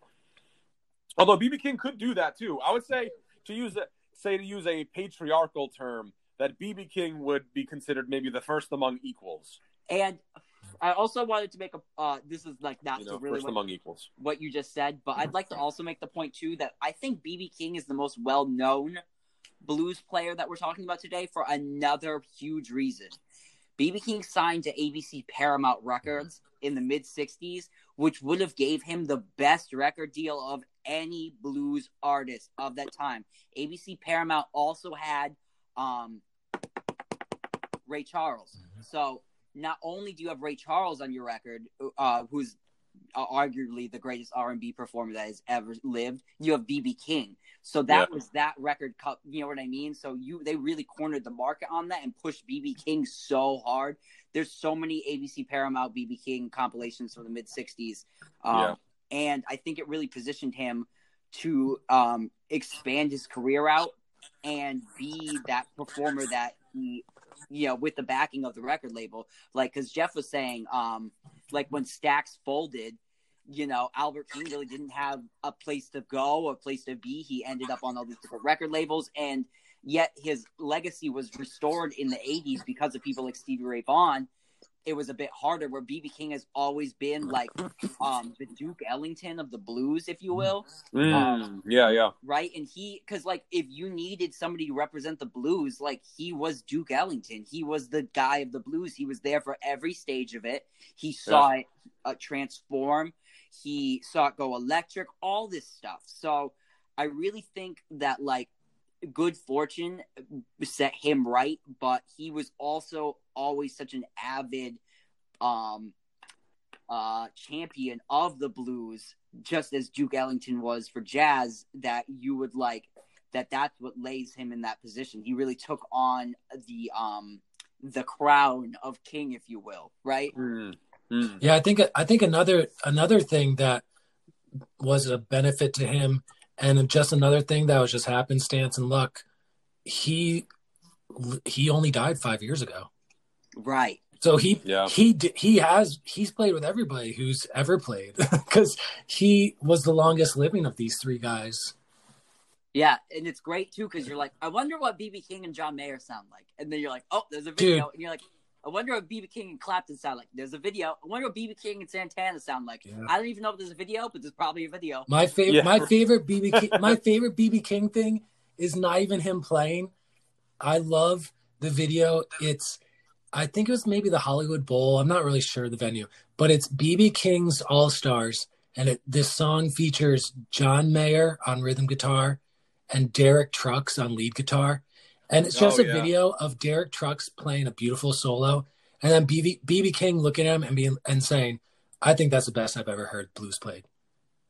Although BB King could do that too. I would say to use a, say to use a patriarchal term that BB King would be considered maybe the first among equals. And I also wanted to make a. Uh, this is like not You know, really first what, among equals. what you just said, but I'd like to also make the point too that I think BB King is the most well known blues player that we're talking about today for another huge reason. BB King signed to ABC Paramount Records in the mid '60s, which would have gave him the best record deal of any blues artist of that time. ABC Paramount also had um, Ray Charles, so not only do you have Ray Charles on your record, uh, who's uh, arguably the greatest R&B performer that has ever lived, you have BB King. So that was that record cut, you know what I mean? So you they really cornered the market on that and pushed BB King so hard. There's so many ABC Paramount BB King compilations from the mid 60s. Um, Yeah. and I think it really positioned him to um, expand his career out and be that performer that he you know with the backing of the record label like because jeff was saying um like when Stax folded you know albert king really didn't have a place to go a place to be. He ended up on all these different record labels and yet his legacy was restored in the 80s because of people like stevie ray vaughan it was a bit harder where bb king has always been like um the duke ellington of the blues if you will Mm, yeah, yeah. right? And he, because like if you needed somebody to represent the blues, like he was Duke Ellington. He was the guy of the blues. He was there for every stage of it. He saw it uh, transform. He saw it go electric. All this stuff. So I really think that like good fortune set him right, but he was also always such an avid um uh champion of the blues just as Duke Ellington was for jazz, that you would like that that's what lays him in that position. He really took on the um the crown of king, if you will, right? Mm, mm. Yeah, I think I think another another thing that was a benefit to him, and just another thing that was just happenstance and luck. He he only died five years ago, Right. so he Yeah. he he has he's played with everybody who's ever played because he was the longest living of these three guys. Yeah, and it's great too because you're like, I wonder what BB King and John Mayer sound like, and then you're like, oh, there's a video, Dude. and you're like, I wonder what BB King and Clapton sound like. There's a video. I wonder what BB King and Santana sound like. Yeah. I don't even know if there's a video, but there's probably a video. My favorite, Yeah. my favorite BB, King, my favorite BB King thing is not even him playing. I love the video. It's, I think it was maybe the Hollywood Bowl. I'm not really sure the venue, but it's BB King's All Stars, and it, this song features John Mayer on rhythm guitar and Derek Trucks on lead guitar, and it's just Oh, a yeah. video of Derek Trucks playing a beautiful solo, and then BB, BB King looking at him and being and saying, "I think that's the best I've ever heard blues played."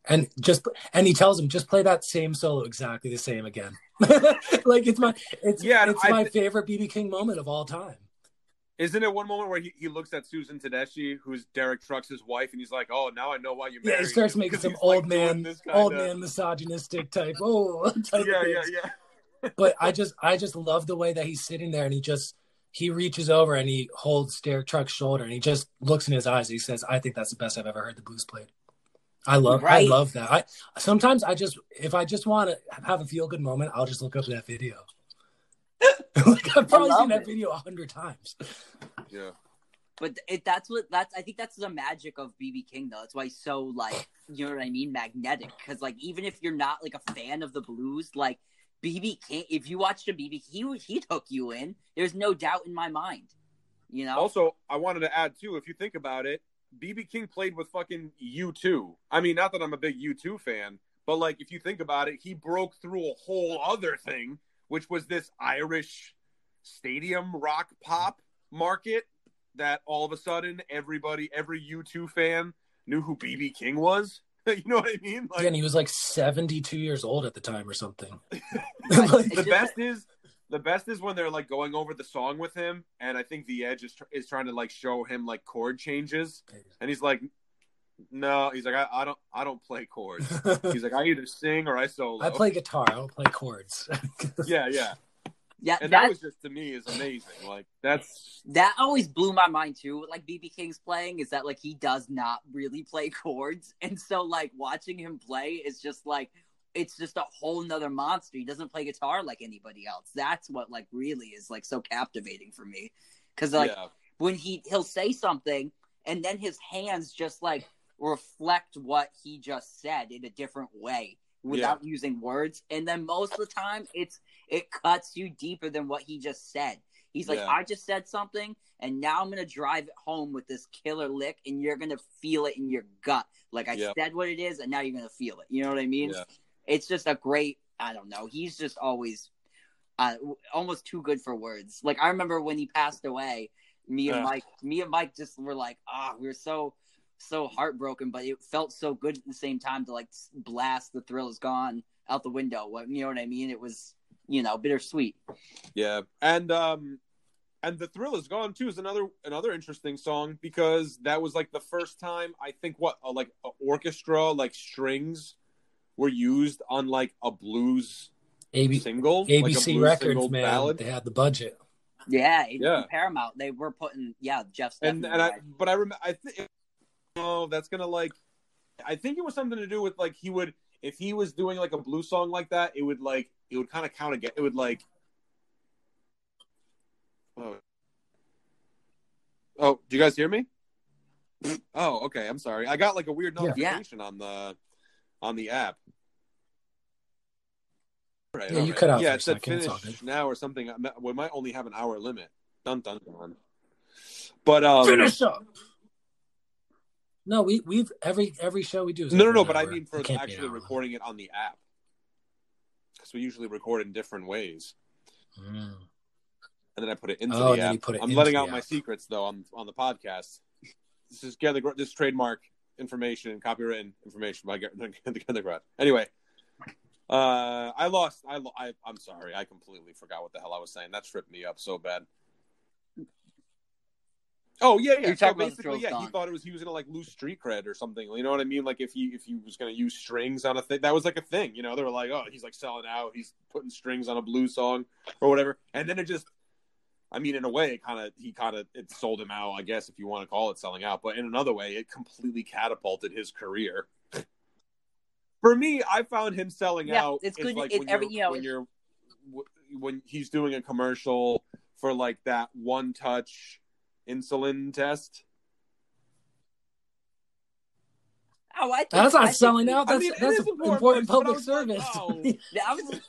and just and he tells him just play that same solo exactly the same again like it's my it's Yeah, it's I my th- favorite bb king moment of all time Isn't it one moment where he, he looks at Susan Tedeschi, who's Derek Trucks' wife, and he's like, "Oh, now I know why you yeah married." he starts him," making some old like, man old man misogynistic type oh type Yeah, yeah, yeah. But i just i just love the way that he's sitting there and he just he reaches over and he holds derek truck's shoulder and he just looks in his eyes and he says i think that's the best i've ever heard the blues played i love i love that i sometimes i just if i just want to have a feel good moment i'll just look up that video like i've probably seen that it. video a hundred times yeah. But it, that's what that's I think that's the magic of BB King though. That's why he's so like you know what I mean, magnetic. Because like even if you're not like a fan of the blues, like BB King, if you watched a BB, he he took you in. There's no doubt in my mind. You know, Also, I wanted to add too, if you think about it, BB King played with fucking U2. I mean, not that I'm a big U2 fan, but like if you think about it, he broke through a whole other thing, which was this Irish stadium rock pop market that all of a sudden everybody, every U2 fan knew who BB King was. you know what I mean? Like yeah, and he was like 72 years old at the time or something Like, the best is the best is when they're like going over the song with him, and I think the Edge is tr- is trying to like show him like chord changes, and he's like, "No," he's like, "I, I don't I don't play chords." He's like, "I either sing or I solo." I play guitar. I don't play chords. Yeah, yeah, yeah, and that was just to me is amazing. Like that's that always blew my mind too. Like BB King's playing is that like he does not really play chords, and so like watching him play is just like it's just a whole nother monster. He doesn't play guitar like anybody else. That's what like really is like so captivating for me. Cause like yeah. when he he'll say something and then his hands just like reflect what he just said in a different way without using words. And then most of the time it's it cuts you deeper than what he just said. He's like, Yeah. I just said something, and now I'm gonna drive it home with this killer lick, and you're gonna feel it in your gut. Like I Yeah. said what it is, and now you're gonna feel it. You know what I mean? Yeah. It's just a great. I don't know. He's just always, uh, almost too good for words. Like I remember when he passed away, me and. Mike, me and Mike just were like, ah, we were so so heartbroken, but it felt so good at the same time to like blast the thrill is gone out the window. What you know what I mean? It was you know bittersweet. Yeah, and um, and the thrill is gone too is another another interesting song because that was like the first time I think what uh, like a orchestra like strings were used on like a blues AB, single, like a ABC blues Records, single man, ballad. they had the budget. Yeah, Yeah. Paramount. They were putting yeah Jeff and and I right. but I remember I think oh that's gonna like I think it was something to do with like he would if he was doing like a blues song like that it would like it would kind of count again it would like oh oh do you guys hear me oh okay I'm sorry I got like a weird Yeah. notification on the on the app. Right, Yeah, you alright. cut out Yeah, for a it said second, it's all finish good. now or something. We might only have an hour limit. Dun dun dun. But um, Finish up. No, we we've every every show we do. Is No, no, no. But I mean for It can't be an actually recording it on the app, because we usually record in different ways, Mm. and then I put it into Oh, the app. put it I'm letting the out my secrets though on on the podcast. This is gather this trademark information, and copywritten information by Together Garage. Anyway, uh, I lost. I, I I'm sorry. I completely forgot what the hell I was saying. That tripped me up so bad. Oh yeah, yeah. So talking about the basically, yeah, he thought it was he was gonna like lose street cred or something. You know what I mean? Like if he if he was gonna use strings on a thing, that was like a thing. You know, they were like, oh, he's like selling out. He's putting strings on a blues song or whatever. And then it just, I mean, in a way, it kind of he kind of it sold him out. I guess if you want to call it selling out, but in another way, it completely catapulted his career. For me, I found him selling Yeah, out. it's good- Like it- when every- you're, you know, when you're when he's doing a commercial for like that one touch insulin test. Oh, I think, That's I not think- selling out. I That's mean, that's is important, important, public was like, oh, service. oh. That was-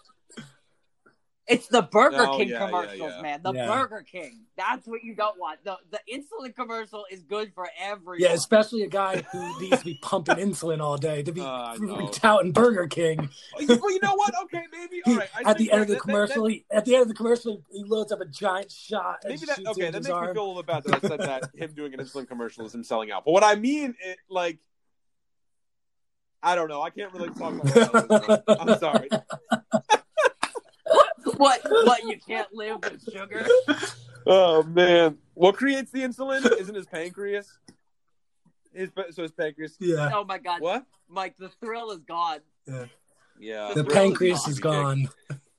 It's the Burger Oh, King yeah, yeah, commercials, yeah. man. The Yeah. Burger King. That's what you don't want. The the insulin commercial is good for everyone. yeah, especially a guy who needs to be pumping insulin all day to be Uh, I know. touting Burger King. well, you know what? Okay, maybe. All right. I at the think end of the that- that- commercial, he, at the end of the commercial, he loads up a giant shot. And Maybe that okay. That his makes me feel a little bad that I said that him doing an insulin commercial is him selling out. But what I mean, it like, I don't know. I can't really talk about that. I'm sorry. What what you can't live with sugar. Oh man, what creates the insulin? Isn't his pancreas? His so his pancreas. yeah, Oh my god, What? Mike, the thrill is gone. Yeah, the thrill pancreas is is gone.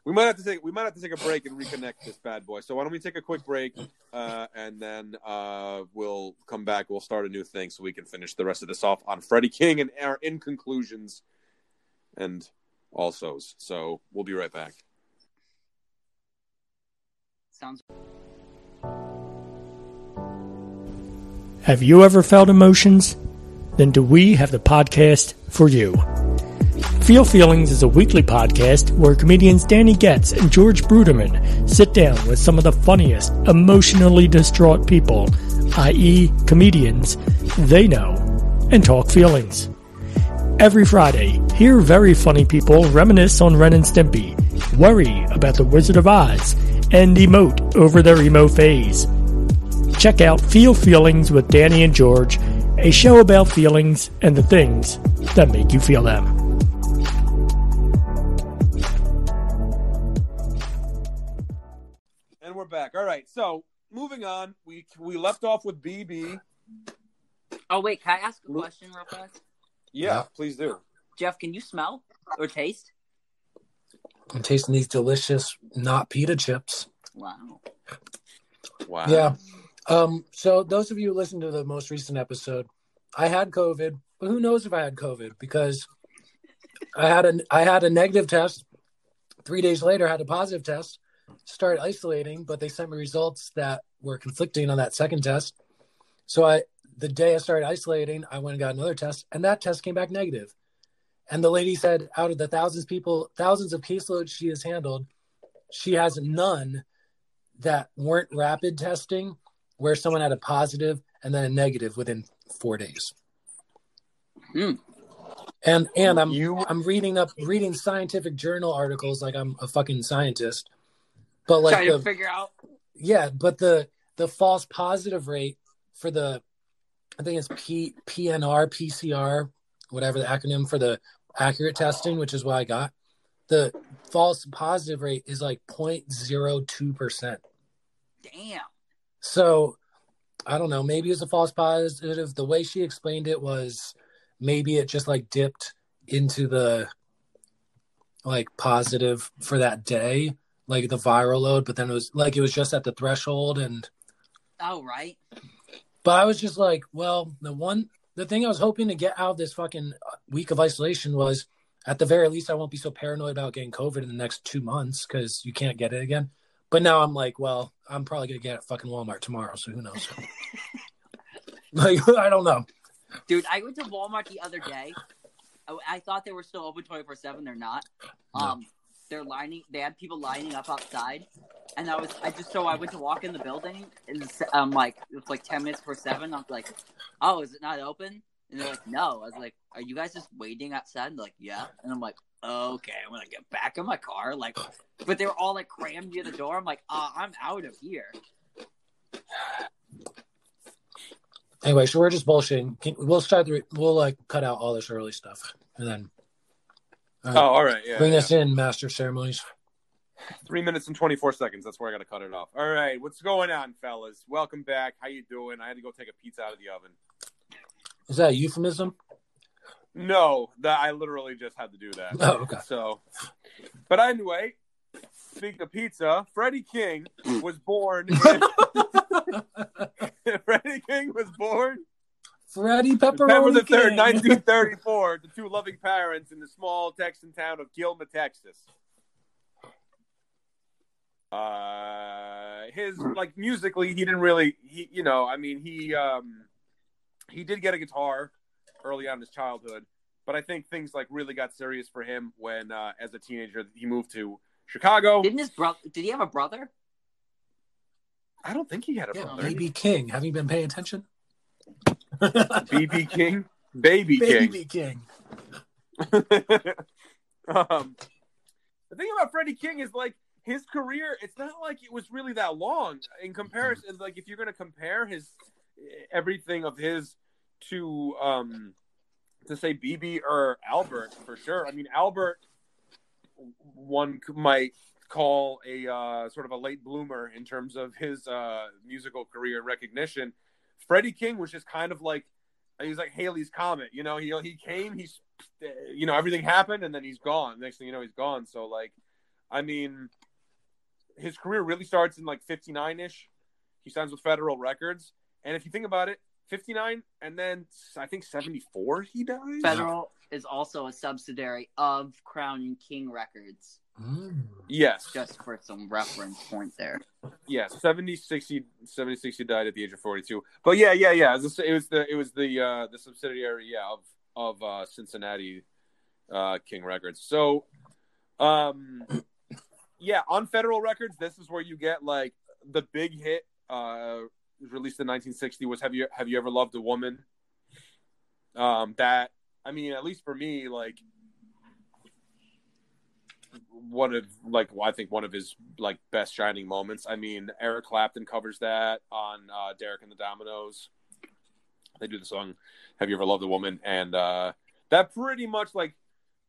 We might have to take we might have to take a break and reconnect this bad boy. So why don't we take a quick break, uh, and then uh, we'll come back. We'll start a new thing so we can finish the rest of this off on Freddie King and our in conclusions and also's. So we'll be right back. Sounds Have you ever felt emotions? Then do we have the podcast for you. Feel Feelings is a weekly podcast where comedians Danny Getz and George Bruderman sit down with some of the funniest, emotionally distraught people, i.e., comedians, they know, and talk feelings. Every Friday, hear very funny people reminisce on Ren and Stimpy, worry about the Wizard of Oz, and emote over their emo phase. Check out Feel Feelings with Danny and George, a show about feelings and the things that make you feel them. And we're back. All right. So moving on, we we left off with BB. Oh wait, can I ask a question real fast? Yeah, Yeah. please do. Jeff, can you smell or taste? I'm tasting these delicious not pita chips. Wow. Wow. Yeah. Um, so those of you who listened to the most recent episode, I had COVID, but who knows if I had COVID because I had a I had a negative test. Three days later, I had a positive test. Started isolating, but they sent me results that were conflicting on that second test. So I, the day I started isolating, I went and got another test, and that test came back negative. And the lady said, out of the thousands people, thousands of caseloads she has handled, she has none that weren't rapid testing, where someone had a positive and then a negative within four days. Hmm. And and I'm You- I'm reading up reading scientific journal articles like I'm a fucking scientist. But like Trying the, to figure out. yeah, but the the false positive rate for the I think it's P PNR PCR whatever the acronym for the accurate testing, which is what I got. The false positive rate is like 0.02 percent. Damn. So I don't know. Maybe it's a false positive. The way she explained it was maybe it just like dipped into the like positive for that day, like the viral load, but then it was like it was just at the threshold. And Oh, right. but I was just like, well, the one, the thing I was hoping to get out of this fucking uh, week of isolation was at the very least, I won't be so paranoid about getting COVID in the next two months because you can't get it again. But now I'm like, well, I'm probably gonna get it at fucking Walmart tomorrow, so who knows? like, I don't know. Dude, I went to Walmart the other day. I, I thought they were still open 24 7. They're not. No. Um, Um, They're lining, they had people lining up outside. And I was, I just, so I went to walk in the building and I'm like, it was like 10 minutes for seven. I'm like, oh, is it not open? And they're like, no. I was like, are you guys just waiting outside? And they're like, yeah. And I'm like, okay, I'm gonna get back in my car. Like, but they were all like crammed near the door. I'm like, uh, I'm out of here. Anyway, so we're just bullshitting. We'll start the. We'll like cut out all this early stuff, and then Uh, oh, all right. Yeah. bring yeah. us in, master ceremonies. Three minutes and twenty four seconds. That's where I got to cut it off. All right, what's going on, fellas? Welcome back. How you doing? I had to go take a pizza out of the oven. Is that a euphemism? No, that I literally just had to do that. Oh, okay. So, but anyway, speaking of pizza, Freddie King was born. In, Freddie King was born Freddie September Pepperoni the third, nineteen thirty-four, to two loving parents in the small Texan town of Gilmer, Texas. Uh, his like musically, he didn't really, he you know, I mean, he um, he did get a guitar early on in his childhood, but I think things like really got serious for him when, uh, as a teenager, he moved to Chicago. Didn't his brother, did he have a brother? I don't think he had a Yeah, brother. Baby King. Have you been paying attention? BB King, Baby King. Baby King. um, the thing about Freddie King is like his career. It's not like it was really that long in comparison. Like if you're going to compare his everything of his to um to say BB or Albert for sure. I mean Albert, one might call a uh, sort of a late bloomer in terms of his uh, musical career recognition. Freddie King was just kind of like he's like Halley's comet. You know, he he came, he's you know everything happened, and then he's gone. Next thing you know, he's gone. So like, I mean, his career really starts in like '59 ish. He signs with Federal Records, and if you think about it, '59, and then I think '74 he dies. Federal is also a subsidiary of Crown and King Records, Mm. Yes, just for some reference point there. yeah, 70, 60, 70, 60 died at the age of 42. But yeah, yeah, yeah. It was, it was the it was the uh, the subsidiary, yeah, of of uh, Cincinnati uh, King Records. So, um, yeah, on Federal Records, this is where you get like the big hit. Uh, was released in 1960. Was have you have you ever loved a woman? Um, that I mean, at least for me, like one of like well, I think one of his like best shining moments. I mean, Eric Clapton covers that on uh, Derek and the Dominos. They do the song "Have You Ever Loved a Woman," and uh, that pretty much like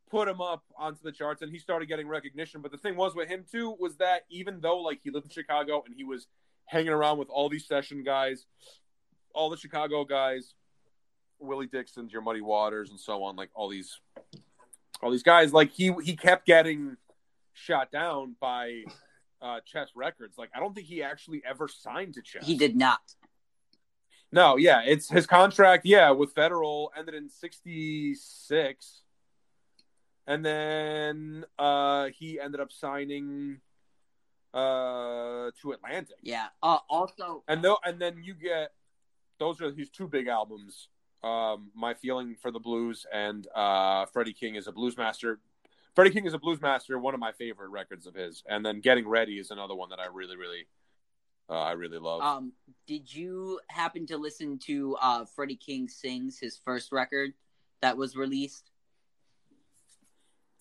put him up onto the charts, and he started getting recognition. But the thing was with him too was that even though like he lived in Chicago and he was hanging around with all these session guys, all the Chicago guys, Willie Dixon's, Your Muddy Waters, and so on, like all these all these guys, like he he kept getting shot down by uh Chess Records. Like I don't think he actually ever signed to Chess. He did not. No, yeah, it's his contract, yeah, with Federal ended in 66. and then uh, he ended up signing uh, to Atlantic. Yeah. Uh, also, And though, and then you get those are his two big albums. Um, My Feeling for the Blues and uh, Freddie King is a blues master. Freddie King is a blues master, one of my favorite records of his. And then Getting Ready is another one that I really, really, uh, I really love. um, did you happen to listen to uh Freddie King sings his first record that was released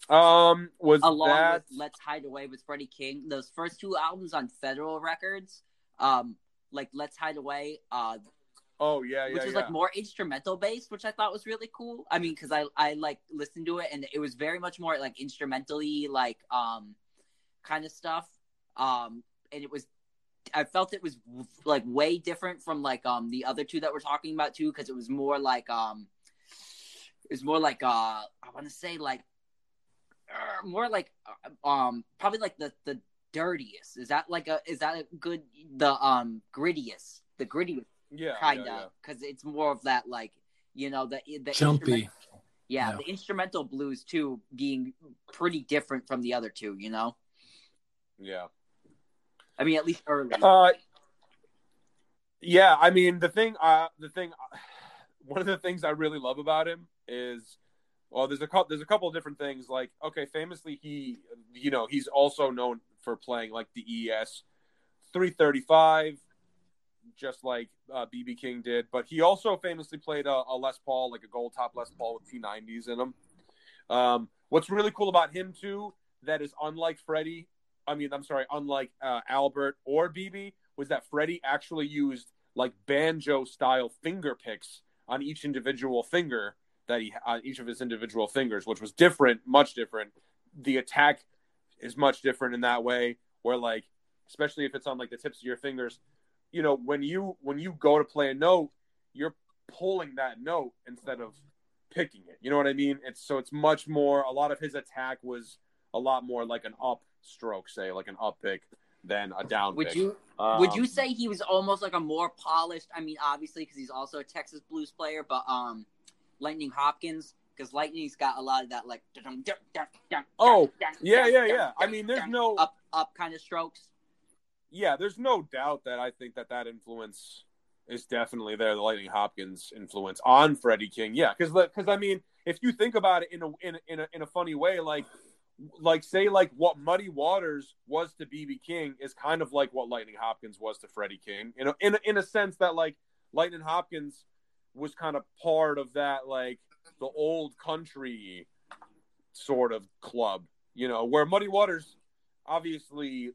Um, was along that with Let's Hide Away with Freddie King? Those first two albums on Federal Records, um, like Let's Hide Away, uh, Oh yeah, yeah, which was yeah. like more instrumental based, which I thought was really cool. I mean, because I I like listened to it and it was very much more like instrumentally like um kind of stuff. Um, and it was I felt it was like way different from like um the other two that we're talking about too, because it was more like um it was more like uh I want to say like uh, more like uh, um probably like the the dirtiest. Is that like a is that a good the um grittiest the grittiest yeah, kind of yeah, yeah. because it's more of that like you know the the Jumpy. yeah, Yeah. the instrumental blues too being pretty different from the other two you know yeah. i mean at least early Uh, yeah, I mean the thing, uh, the thing, one of the things I really love about him is, well, there's a couple, there's a couple of different things. Like, okay, famously, he, you know, he's also known for playing like the ES 335, just like uh, BB King did. But he also famously played a, a Les Paul, like a gold top Les Paul with P90s in them. Um, what's really cool about him too, that is unlike Freddie. I mean, I'm sorry, unlike uh, Albert or BB, was that Freddie actually used like banjo style finger picks on each individual finger that he on each of his individual fingers, which was different, much different. The attack is much different in that way, where like, especially if it's on like the tips of your fingers, you know, when you when you go to play a note, you're pulling that note instead of picking it. You know what I mean? It's so it's much more. A lot of his attack was a lot more like an up stroke, say like an up pick than a down would pick. you would Um, you say he was almost like a more polished i mean obviously because he's also a texas blues player but um lightning hopkins because lightning's got a lot of that like Oh, Yeah, yeah, yeah. I mean, there's no up up kind of strokes yeah, there's no doubt that I think that that influence is definitely there. The Lightning Hopkins influence on Freddie King, yeah, because because I mean, if you think about it in a in a, in a in a funny way, like like say like what Muddy Waters was to BB King is kind of like what Lightning Hopkins was to Freddie King, You know, in a, in a sense that like Lightning Hopkins was kind of part of that like the old country sort of club, you know, where Muddy Waters obviously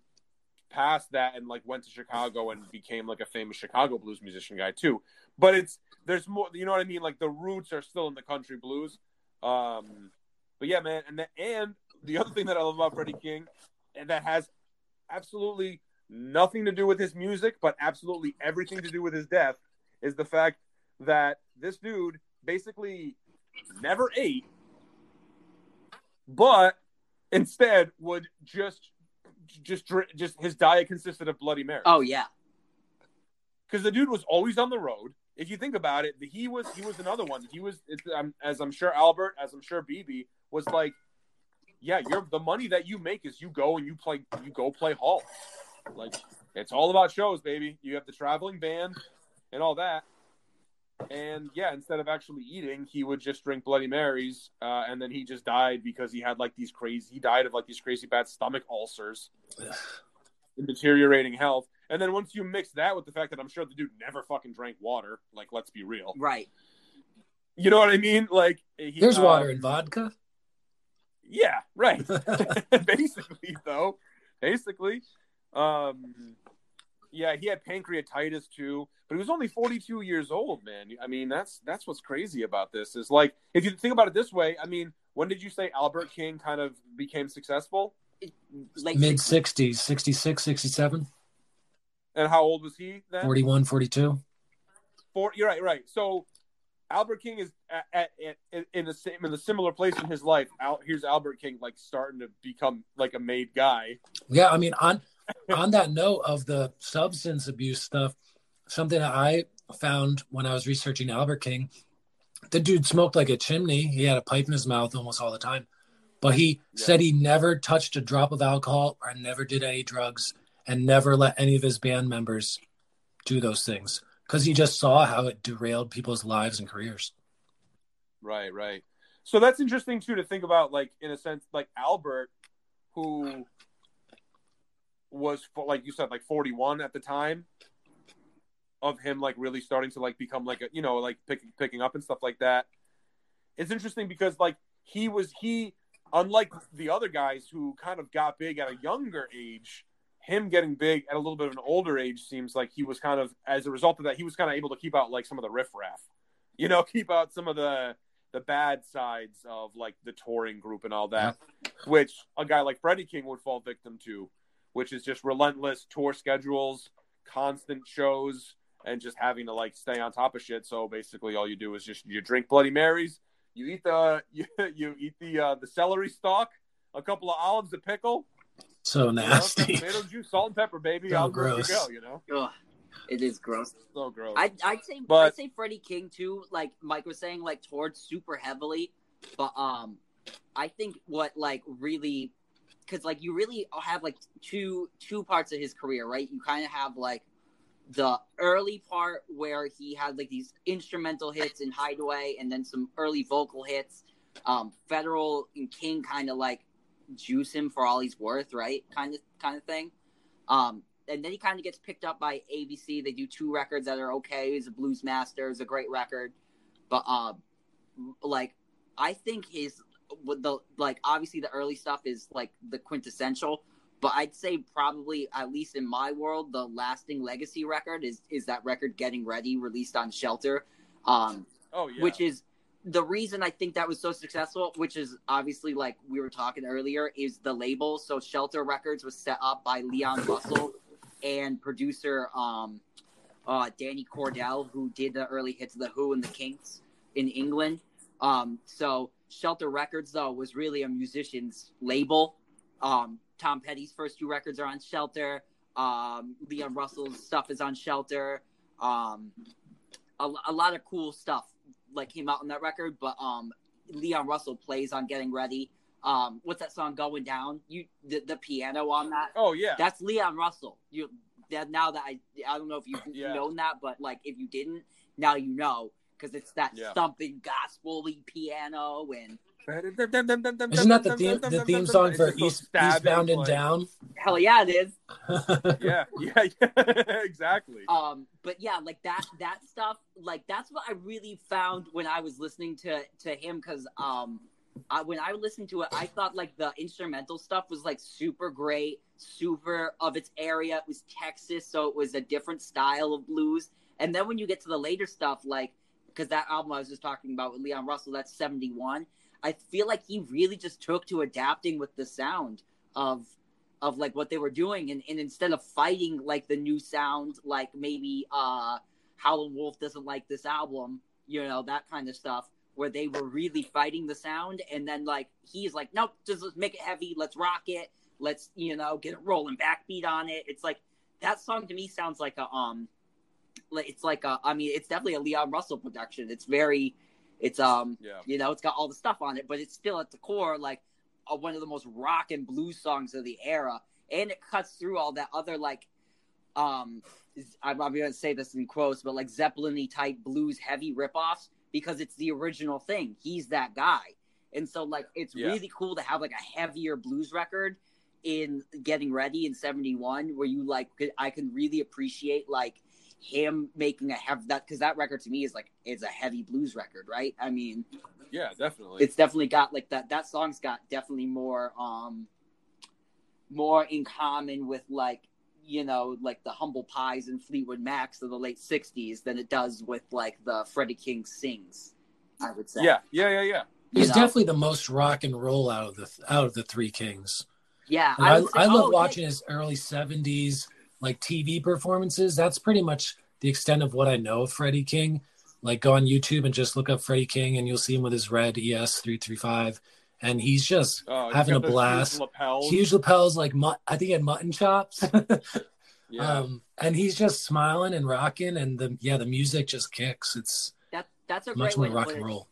passed that and like went to Chicago and became like a famous Chicago blues musician guy too. But it's there's more, you know what I mean? Like the roots are still in the country blues. Um, but yeah, man, and the, and the other thing that I love about Freddie King, and that has absolutely nothing to do with his music, but absolutely everything to do with his death, is the fact that this dude basically never ate, but instead would just just just his diet consisted of Bloody Mary. oh yeah because the dude was always on the road. If you think about it, he was he was another one. He was as I'm sure Albert, as I'm sure BB was like, yeah, you're the money that you make is you go and you play you go play hall. Like it's all about shows, baby. You have the traveling band and all that. And yeah, instead of actually eating, he would just drink Bloody Marys, uh, and then he just died because he had like these crazy. He died of like these crazy bad stomach ulcers, and deteriorating health. And then once you mix that with the fact that I'm sure the dude never fucking drank water, like let's be real, right you know what I mean? Like he, There's um, water in vodka. Yeah, right. basically, though, basically, um, yeah, he had pancreatitis too, but he was only 42 years old, man. I mean, that's that's what's crazy about this is like if you think about it this way. I mean, when did you say Albert King kind of became successful, like Mid 60s, 66, 67, and how old was he then? 41, 42. Four, you're right, right. So Albert King is at, at, at, in the same in a similar place in his life. Out here's Albert King, like starting to become like a made guy. Yeah, I mean, on on that note of the substance abuse stuff, something that I found when I was researching Albert King, the dude smoked like a chimney. He had a pipe in his mouth almost all the time. But he Yeah. said he never touched a drop of alcohol or never did any drugs and never let any of his band members do those things because he just saw how it derailed people's lives and careers. Right, right. So that's interesting too to think about, like in a sense, like Albert, who was like you said, like forty one at the time of him, like really starting to like become like a you know like picking picking up and stuff like that. It's interesting because like he was he unlike the other guys who kind of got big at a younger age. Him getting big at a little bit of an older age seems like he was kind of, as a result of that, he was kind of able to keep out like some of the riffraff, you know, keep out some of the the bad sides of like the touring group and all that, which a guy like Freddie King would fall victim to, which is just relentless tour schedules, constant shows, and just having to like stay on top of shit. So basically, all you do is just you drink Bloody Marys, you eat the you, you eat the uh, the celery stalk, a couple of olives, a pickle, So you know, some nasty. tomato juice, salt and pepper, baby. So I'll go gross. go. You know, Ugh, it is gross. so gross. I I'd say But- I'd say Freddie King too. Like Mike was saying, like towards super heavily, but um, I think what like really, because like you really have like two two parts of his career, right? You kind of have like the early part where he had like these instrumental hits in Hideaway, and then some early vocal hits. Um, Federal and King kind of like juice him for all he's worth, right? Kind of kind of thing. Um, and then he kind of gets picked up by ABC. They do two records that are okay. He's a blues master. It's a great record, but um, like I think his with the like obviously the early stuff is like the quintessential, but I'd say probably at least in my world the lasting legacy record is is that record Getting Ready released on Shelter, um, oh yeah, which is the reason I think that was so successful, which is obviously like we were talking earlier, is the label. So Shelter Records was set up by Leon Russell and producer um, uh, Danny Cordell, who did the early hits of the Who and the Kinks in England. Um, so Shelter Records though was really a musician's label. Um, Tom Petty's first two records are on Shelter. Um, Leon Russell's stuff is on Shelter. Um, a, a lot of cool stuff like came out on that record, but um, Leon Russell plays on Getting Ready. Um, what's that song going down? You the, the piano on that. oh yeah, That's Leon Russell. You that now that I I don't know if you've Yeah. known that, but like if you didn't, now you know because it's that Yeah. thumping gospel-y piano and Isn't that the theme, the theme song for just so East, stabbing, Eastbound and Down? hell yeah, it is. Yeah, yeah, yeah, exactly. um but yeah like that that stuff like that's what i really found when i was listening to to him because um I, when i listened to it i thought like the instrumental stuff was like super great super of its area it was texas so it was a different style of blues and then when you get to the later stuff like because that album i was just talking about with leon russell that's 71 i feel like he really just took to adapting with the sound of of like what they were doing. And, and instead of fighting like the new sound like maybe uh howlin' wolf doesn't like this album you know that kind of stuff where they were really fighting the sound. And then like he's like nope just let's make it heavy. Let's rock it. Let's you know get a rolling backbeat on it. It's like that song to me sounds like a um it's like a i mean it's definitely a leon russell production. It's very it's um Yeah, you know, it's got all the stuff on it, but it's still at the core like uh, one of the most rock and blues songs of the era, and it cuts through all that other like, um, I'm, I'm going to say this in quotes, but like Zeppelin-y type blues heavy ripoffs because it's the original thing. He's that guy, and so like it's Yeah. really cool to have like a heavier blues record in Getting Ready in '71, where you like I can really appreciate like him making a have that because that record to me is like is a heavy blues record, right? I mean, yeah, definitely. it's definitely got like that. That song's got definitely more um more in common with like you know like the Humble Pies and Fleetwood Macs of the late '60s than it does with like the Freddie King sings. I would say, yeah, yeah, yeah, yeah. He's know? definitely the most rock and roll out of the out of the three kings. yeah. And I, would say- I, love oh, watching his early '70s like TV performances. That's pretty much the extent of what I know of Freddie King. Like go on YouTube and just look up Freddie King, and you'll see him with his red ES three three five, and he's just Oh, he's Having got a those huge blast. Lapels. huge lapels. Like mut- I think he had mutton chops. Yeah. um, and he's just smiling and rocking, and the yeah, the music just kicks. It's That that's a much great more rock and roll.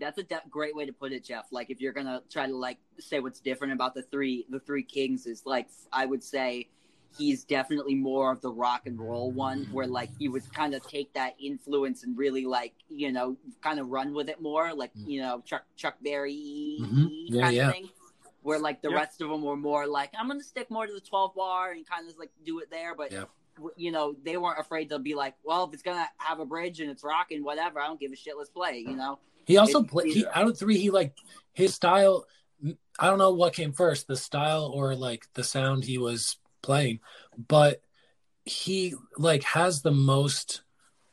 that's a de- great way to put it, Jeff. Like if you're gonna try to like say what's different about the three the three kings is like I would say he's definitely more of the rock and roll one where like he would kind of take that influence and really like you know kind of run with it more like you know Chuck Chuck Berry Mhm. Yeah, kind yeah. of thing. Where like the Yeah. rest of them were more like I'm gonna stick more to the 12 bar and kind of like do it there, but Yeah. you know they weren't afraid to be like, well, if it's gonna have a bridge and it's rocking, whatever, I don't give a shit. Let's play, you know. He also played. He out of three, he like his style. I don't know what came first, the style or like the sound he was playing, but he like has the most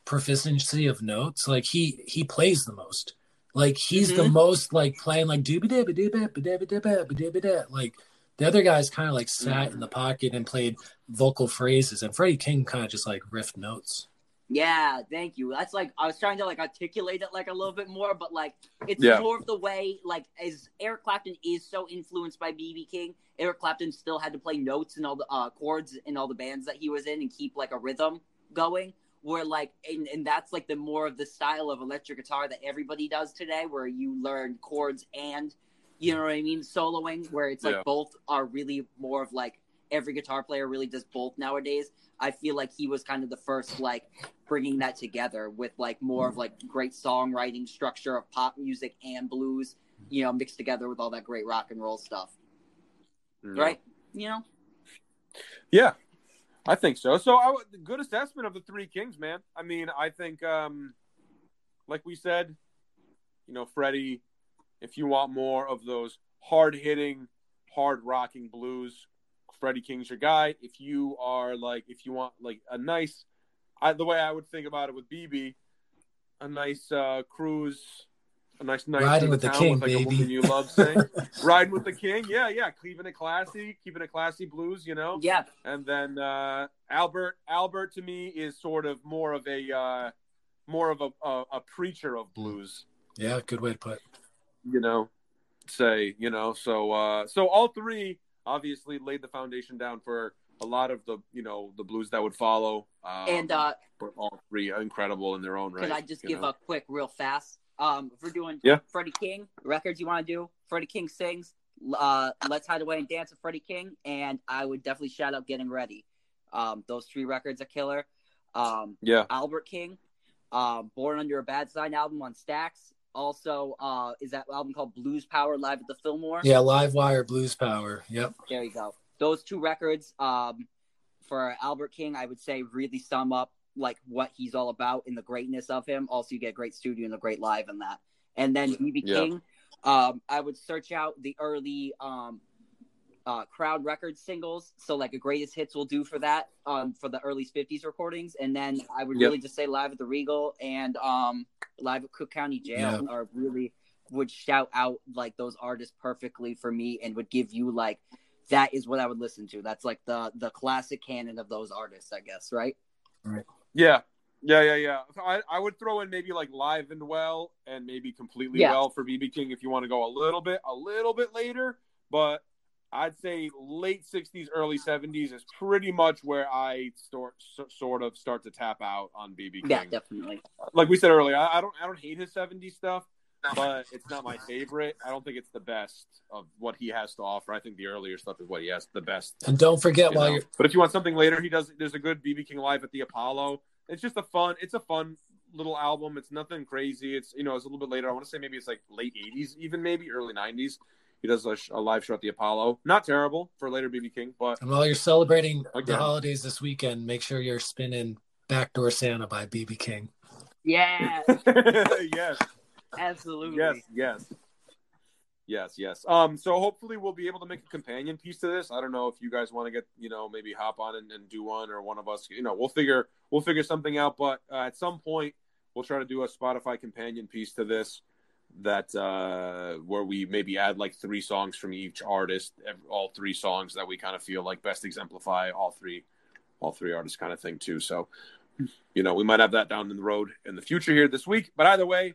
proficiency of notes. Like he he plays the most. Like he's the Mhm. most like playing like dooba dooba dooba dooba dooba dooba dooba. Like the other guys kind of like sat in the pocket and played vocal phrases, and Freddie King kind of just like riffed notes. Yeah, thank you. That's like I was trying to like articulate it like a little bit more, but like it's Yeah. more of the way like as Eric Clapton is so influenced by BB King. Eric Clapton still had to play notes and all the uh, chords in all the bands that he was in and keep like a rhythm going. Where like and, and that's like the more of the style of electric guitar that everybody does today, where you learn chords and you know what I mean, soloing. Where it's like Yeah. both are really more of like every guitar player really does both nowadays. I feel like he was kind of the first like bringing that together with like more of like great songwriting structure of pop music and blues, you know, mixed together with all that great rock and roll stuff, right? You know, Yeah, I think so. So, I, good assessment of the three kings, man. I mean, I think, um, like we said, you know, Freddie, if you want more of those hard hitting, hard rocking blues, Freddie King's your guy. If you are like, if you want like a nice, I, the way I would think about it with BB, a nice uh, cruise, a nice night Riding with the king, with, like, a baby. woman you love, saying, riding with the king. Yeah, yeah, keeping it classy, keeping it classy blues, you know. yeah, And then uh, Albert, Albert to me is sort of more of a uh, more of a, a, a preacher of blues, Yeah, good way to put. it. you know. Say, you know, so uh, so all three obviously laid the foundation down for a lot of the you know the blues that would follow. Um, and uh, all three incredible in their own right. could I just give know? a quick, real fast? Um, if we're doing Yeah. Freddie King records, you want to do Freddie King sings, uh, Let's Hide Away and Dance with Freddie King, and I would definitely shout out Getting Ready. Um, those three records are killer. Um, yeah, Albert King, uh, Born Under a Bad Sign album on Stax. Also, uh, is that album called Blues Power Live at the Fillmore? Yeah, Live Wire Blues Power. Yep. There you go. Those two records, um, for Albert King, I would say really sum up like what he's all about and the greatness of him. Also, you get great studio and a great live in that. And then BB Yeah. King, um, I would search out the early um, uh, Crown record singles. So like a greatest hits will do for that um, for the early '50s recordings. And then I would Yep. really just say live at the Regal and um, live at Cook County Jail are really would shout out like those artists perfectly for me and would give you like that is what I would listen to. That's like the the classic canon of those artists, I guess, right? Right. Yeah, yeah, yeah, yeah. I, I would throw in maybe like live and well, and maybe completely Yeah. well for BB King if you want to go a little bit, a little bit later. But I'd say late '60s, early '70s is pretty much where I start so, sort of start to tap out on BB King. Yeah, definitely. Like we said earlier, I, I don't I don't hate his '70s stuff, but it's not my favorite. I don't think it's the best of what he has to offer. I think the earlier stuff is what he has the best. And don't forget you while know. you're But if you want something later, he does. There's a good BB King live at the Apollo. It's just a fun. It's a fun little album. It's nothing crazy. It's you know it's a little bit later. I want to say maybe it's like late '80s, even maybe early '90s. He does a, sh- a live show at the Apollo. Not terrible for later BB King, but and while you're celebrating the holidays this weekend, make sure you're spinning Backdoor Santa by BB King. Yeah, yes, absolutely. yes, yes, yes, yes. Um, so hopefully we'll be able to make a companion piece to this. I don't know if you guys want to get you know maybe hop on and, and do one, or one of us. You know, we'll figure we'll figure something out. But uh, at some point, we'll try to do a Spotify companion piece to this. That uh, where we maybe add like three songs from each artist, all three songs that we kind of feel like best exemplify all three, all three artists, kind of thing too. So, you know, we might have that down in the road in the future here this week. But either way,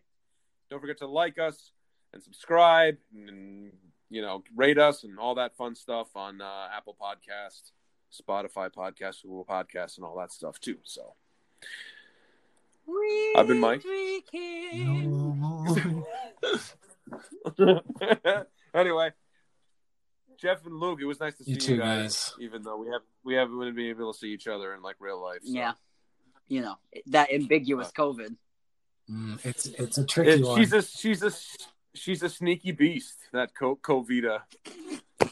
don't forget to like us and subscribe and you know rate us and all that fun stuff on uh, Apple Podcast, Spotify Podcast, Google Podcast, and all that stuff too. So, I've been Mike. We anyway, Jeff and Luke, it was nice to see You you, guys, guys. Even though we have we haven't been able to see each other in like real life. so. Yeah. You know, that ambiguous COVID. Mm, it's it's a tricky It- one. she's a she's a she's a sneaky beast that Co- Covita.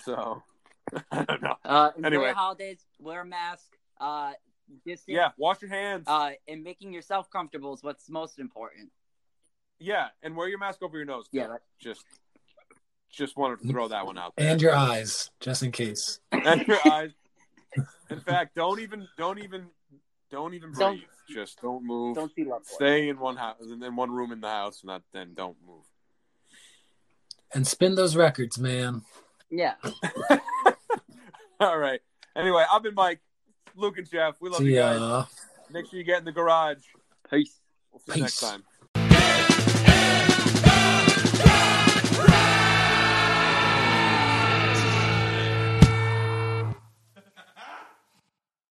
So I don't know. Uh, Anyway. holidays. Wear a mask. Uh, distance. Yeah, wash your hands. Uh, and making yourself comfortable is what's most important. yeah, and wear your mask over your nose. too. Yeah, that- just just wanted to throw that one out there. and your eyes, just in case. and your eyes. In fact, don't even don't even don't even breathe. Don't- Just don't move. Don't see love. Stay in one house in one room in the house, not then don't move. And spin those records, man. Yeah. All right. Anyway, I've been Mike, Luke, and Jeff. We love See you guys. ya. Make sure you get in the garage. Peace. We'll see you next Peace. time.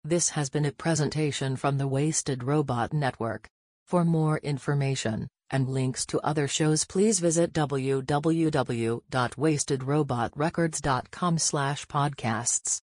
This has been a presentation from the Wasted Robot Network. For more information and links to other shows, please visit www.wastedrobotrecords.com/podcasts.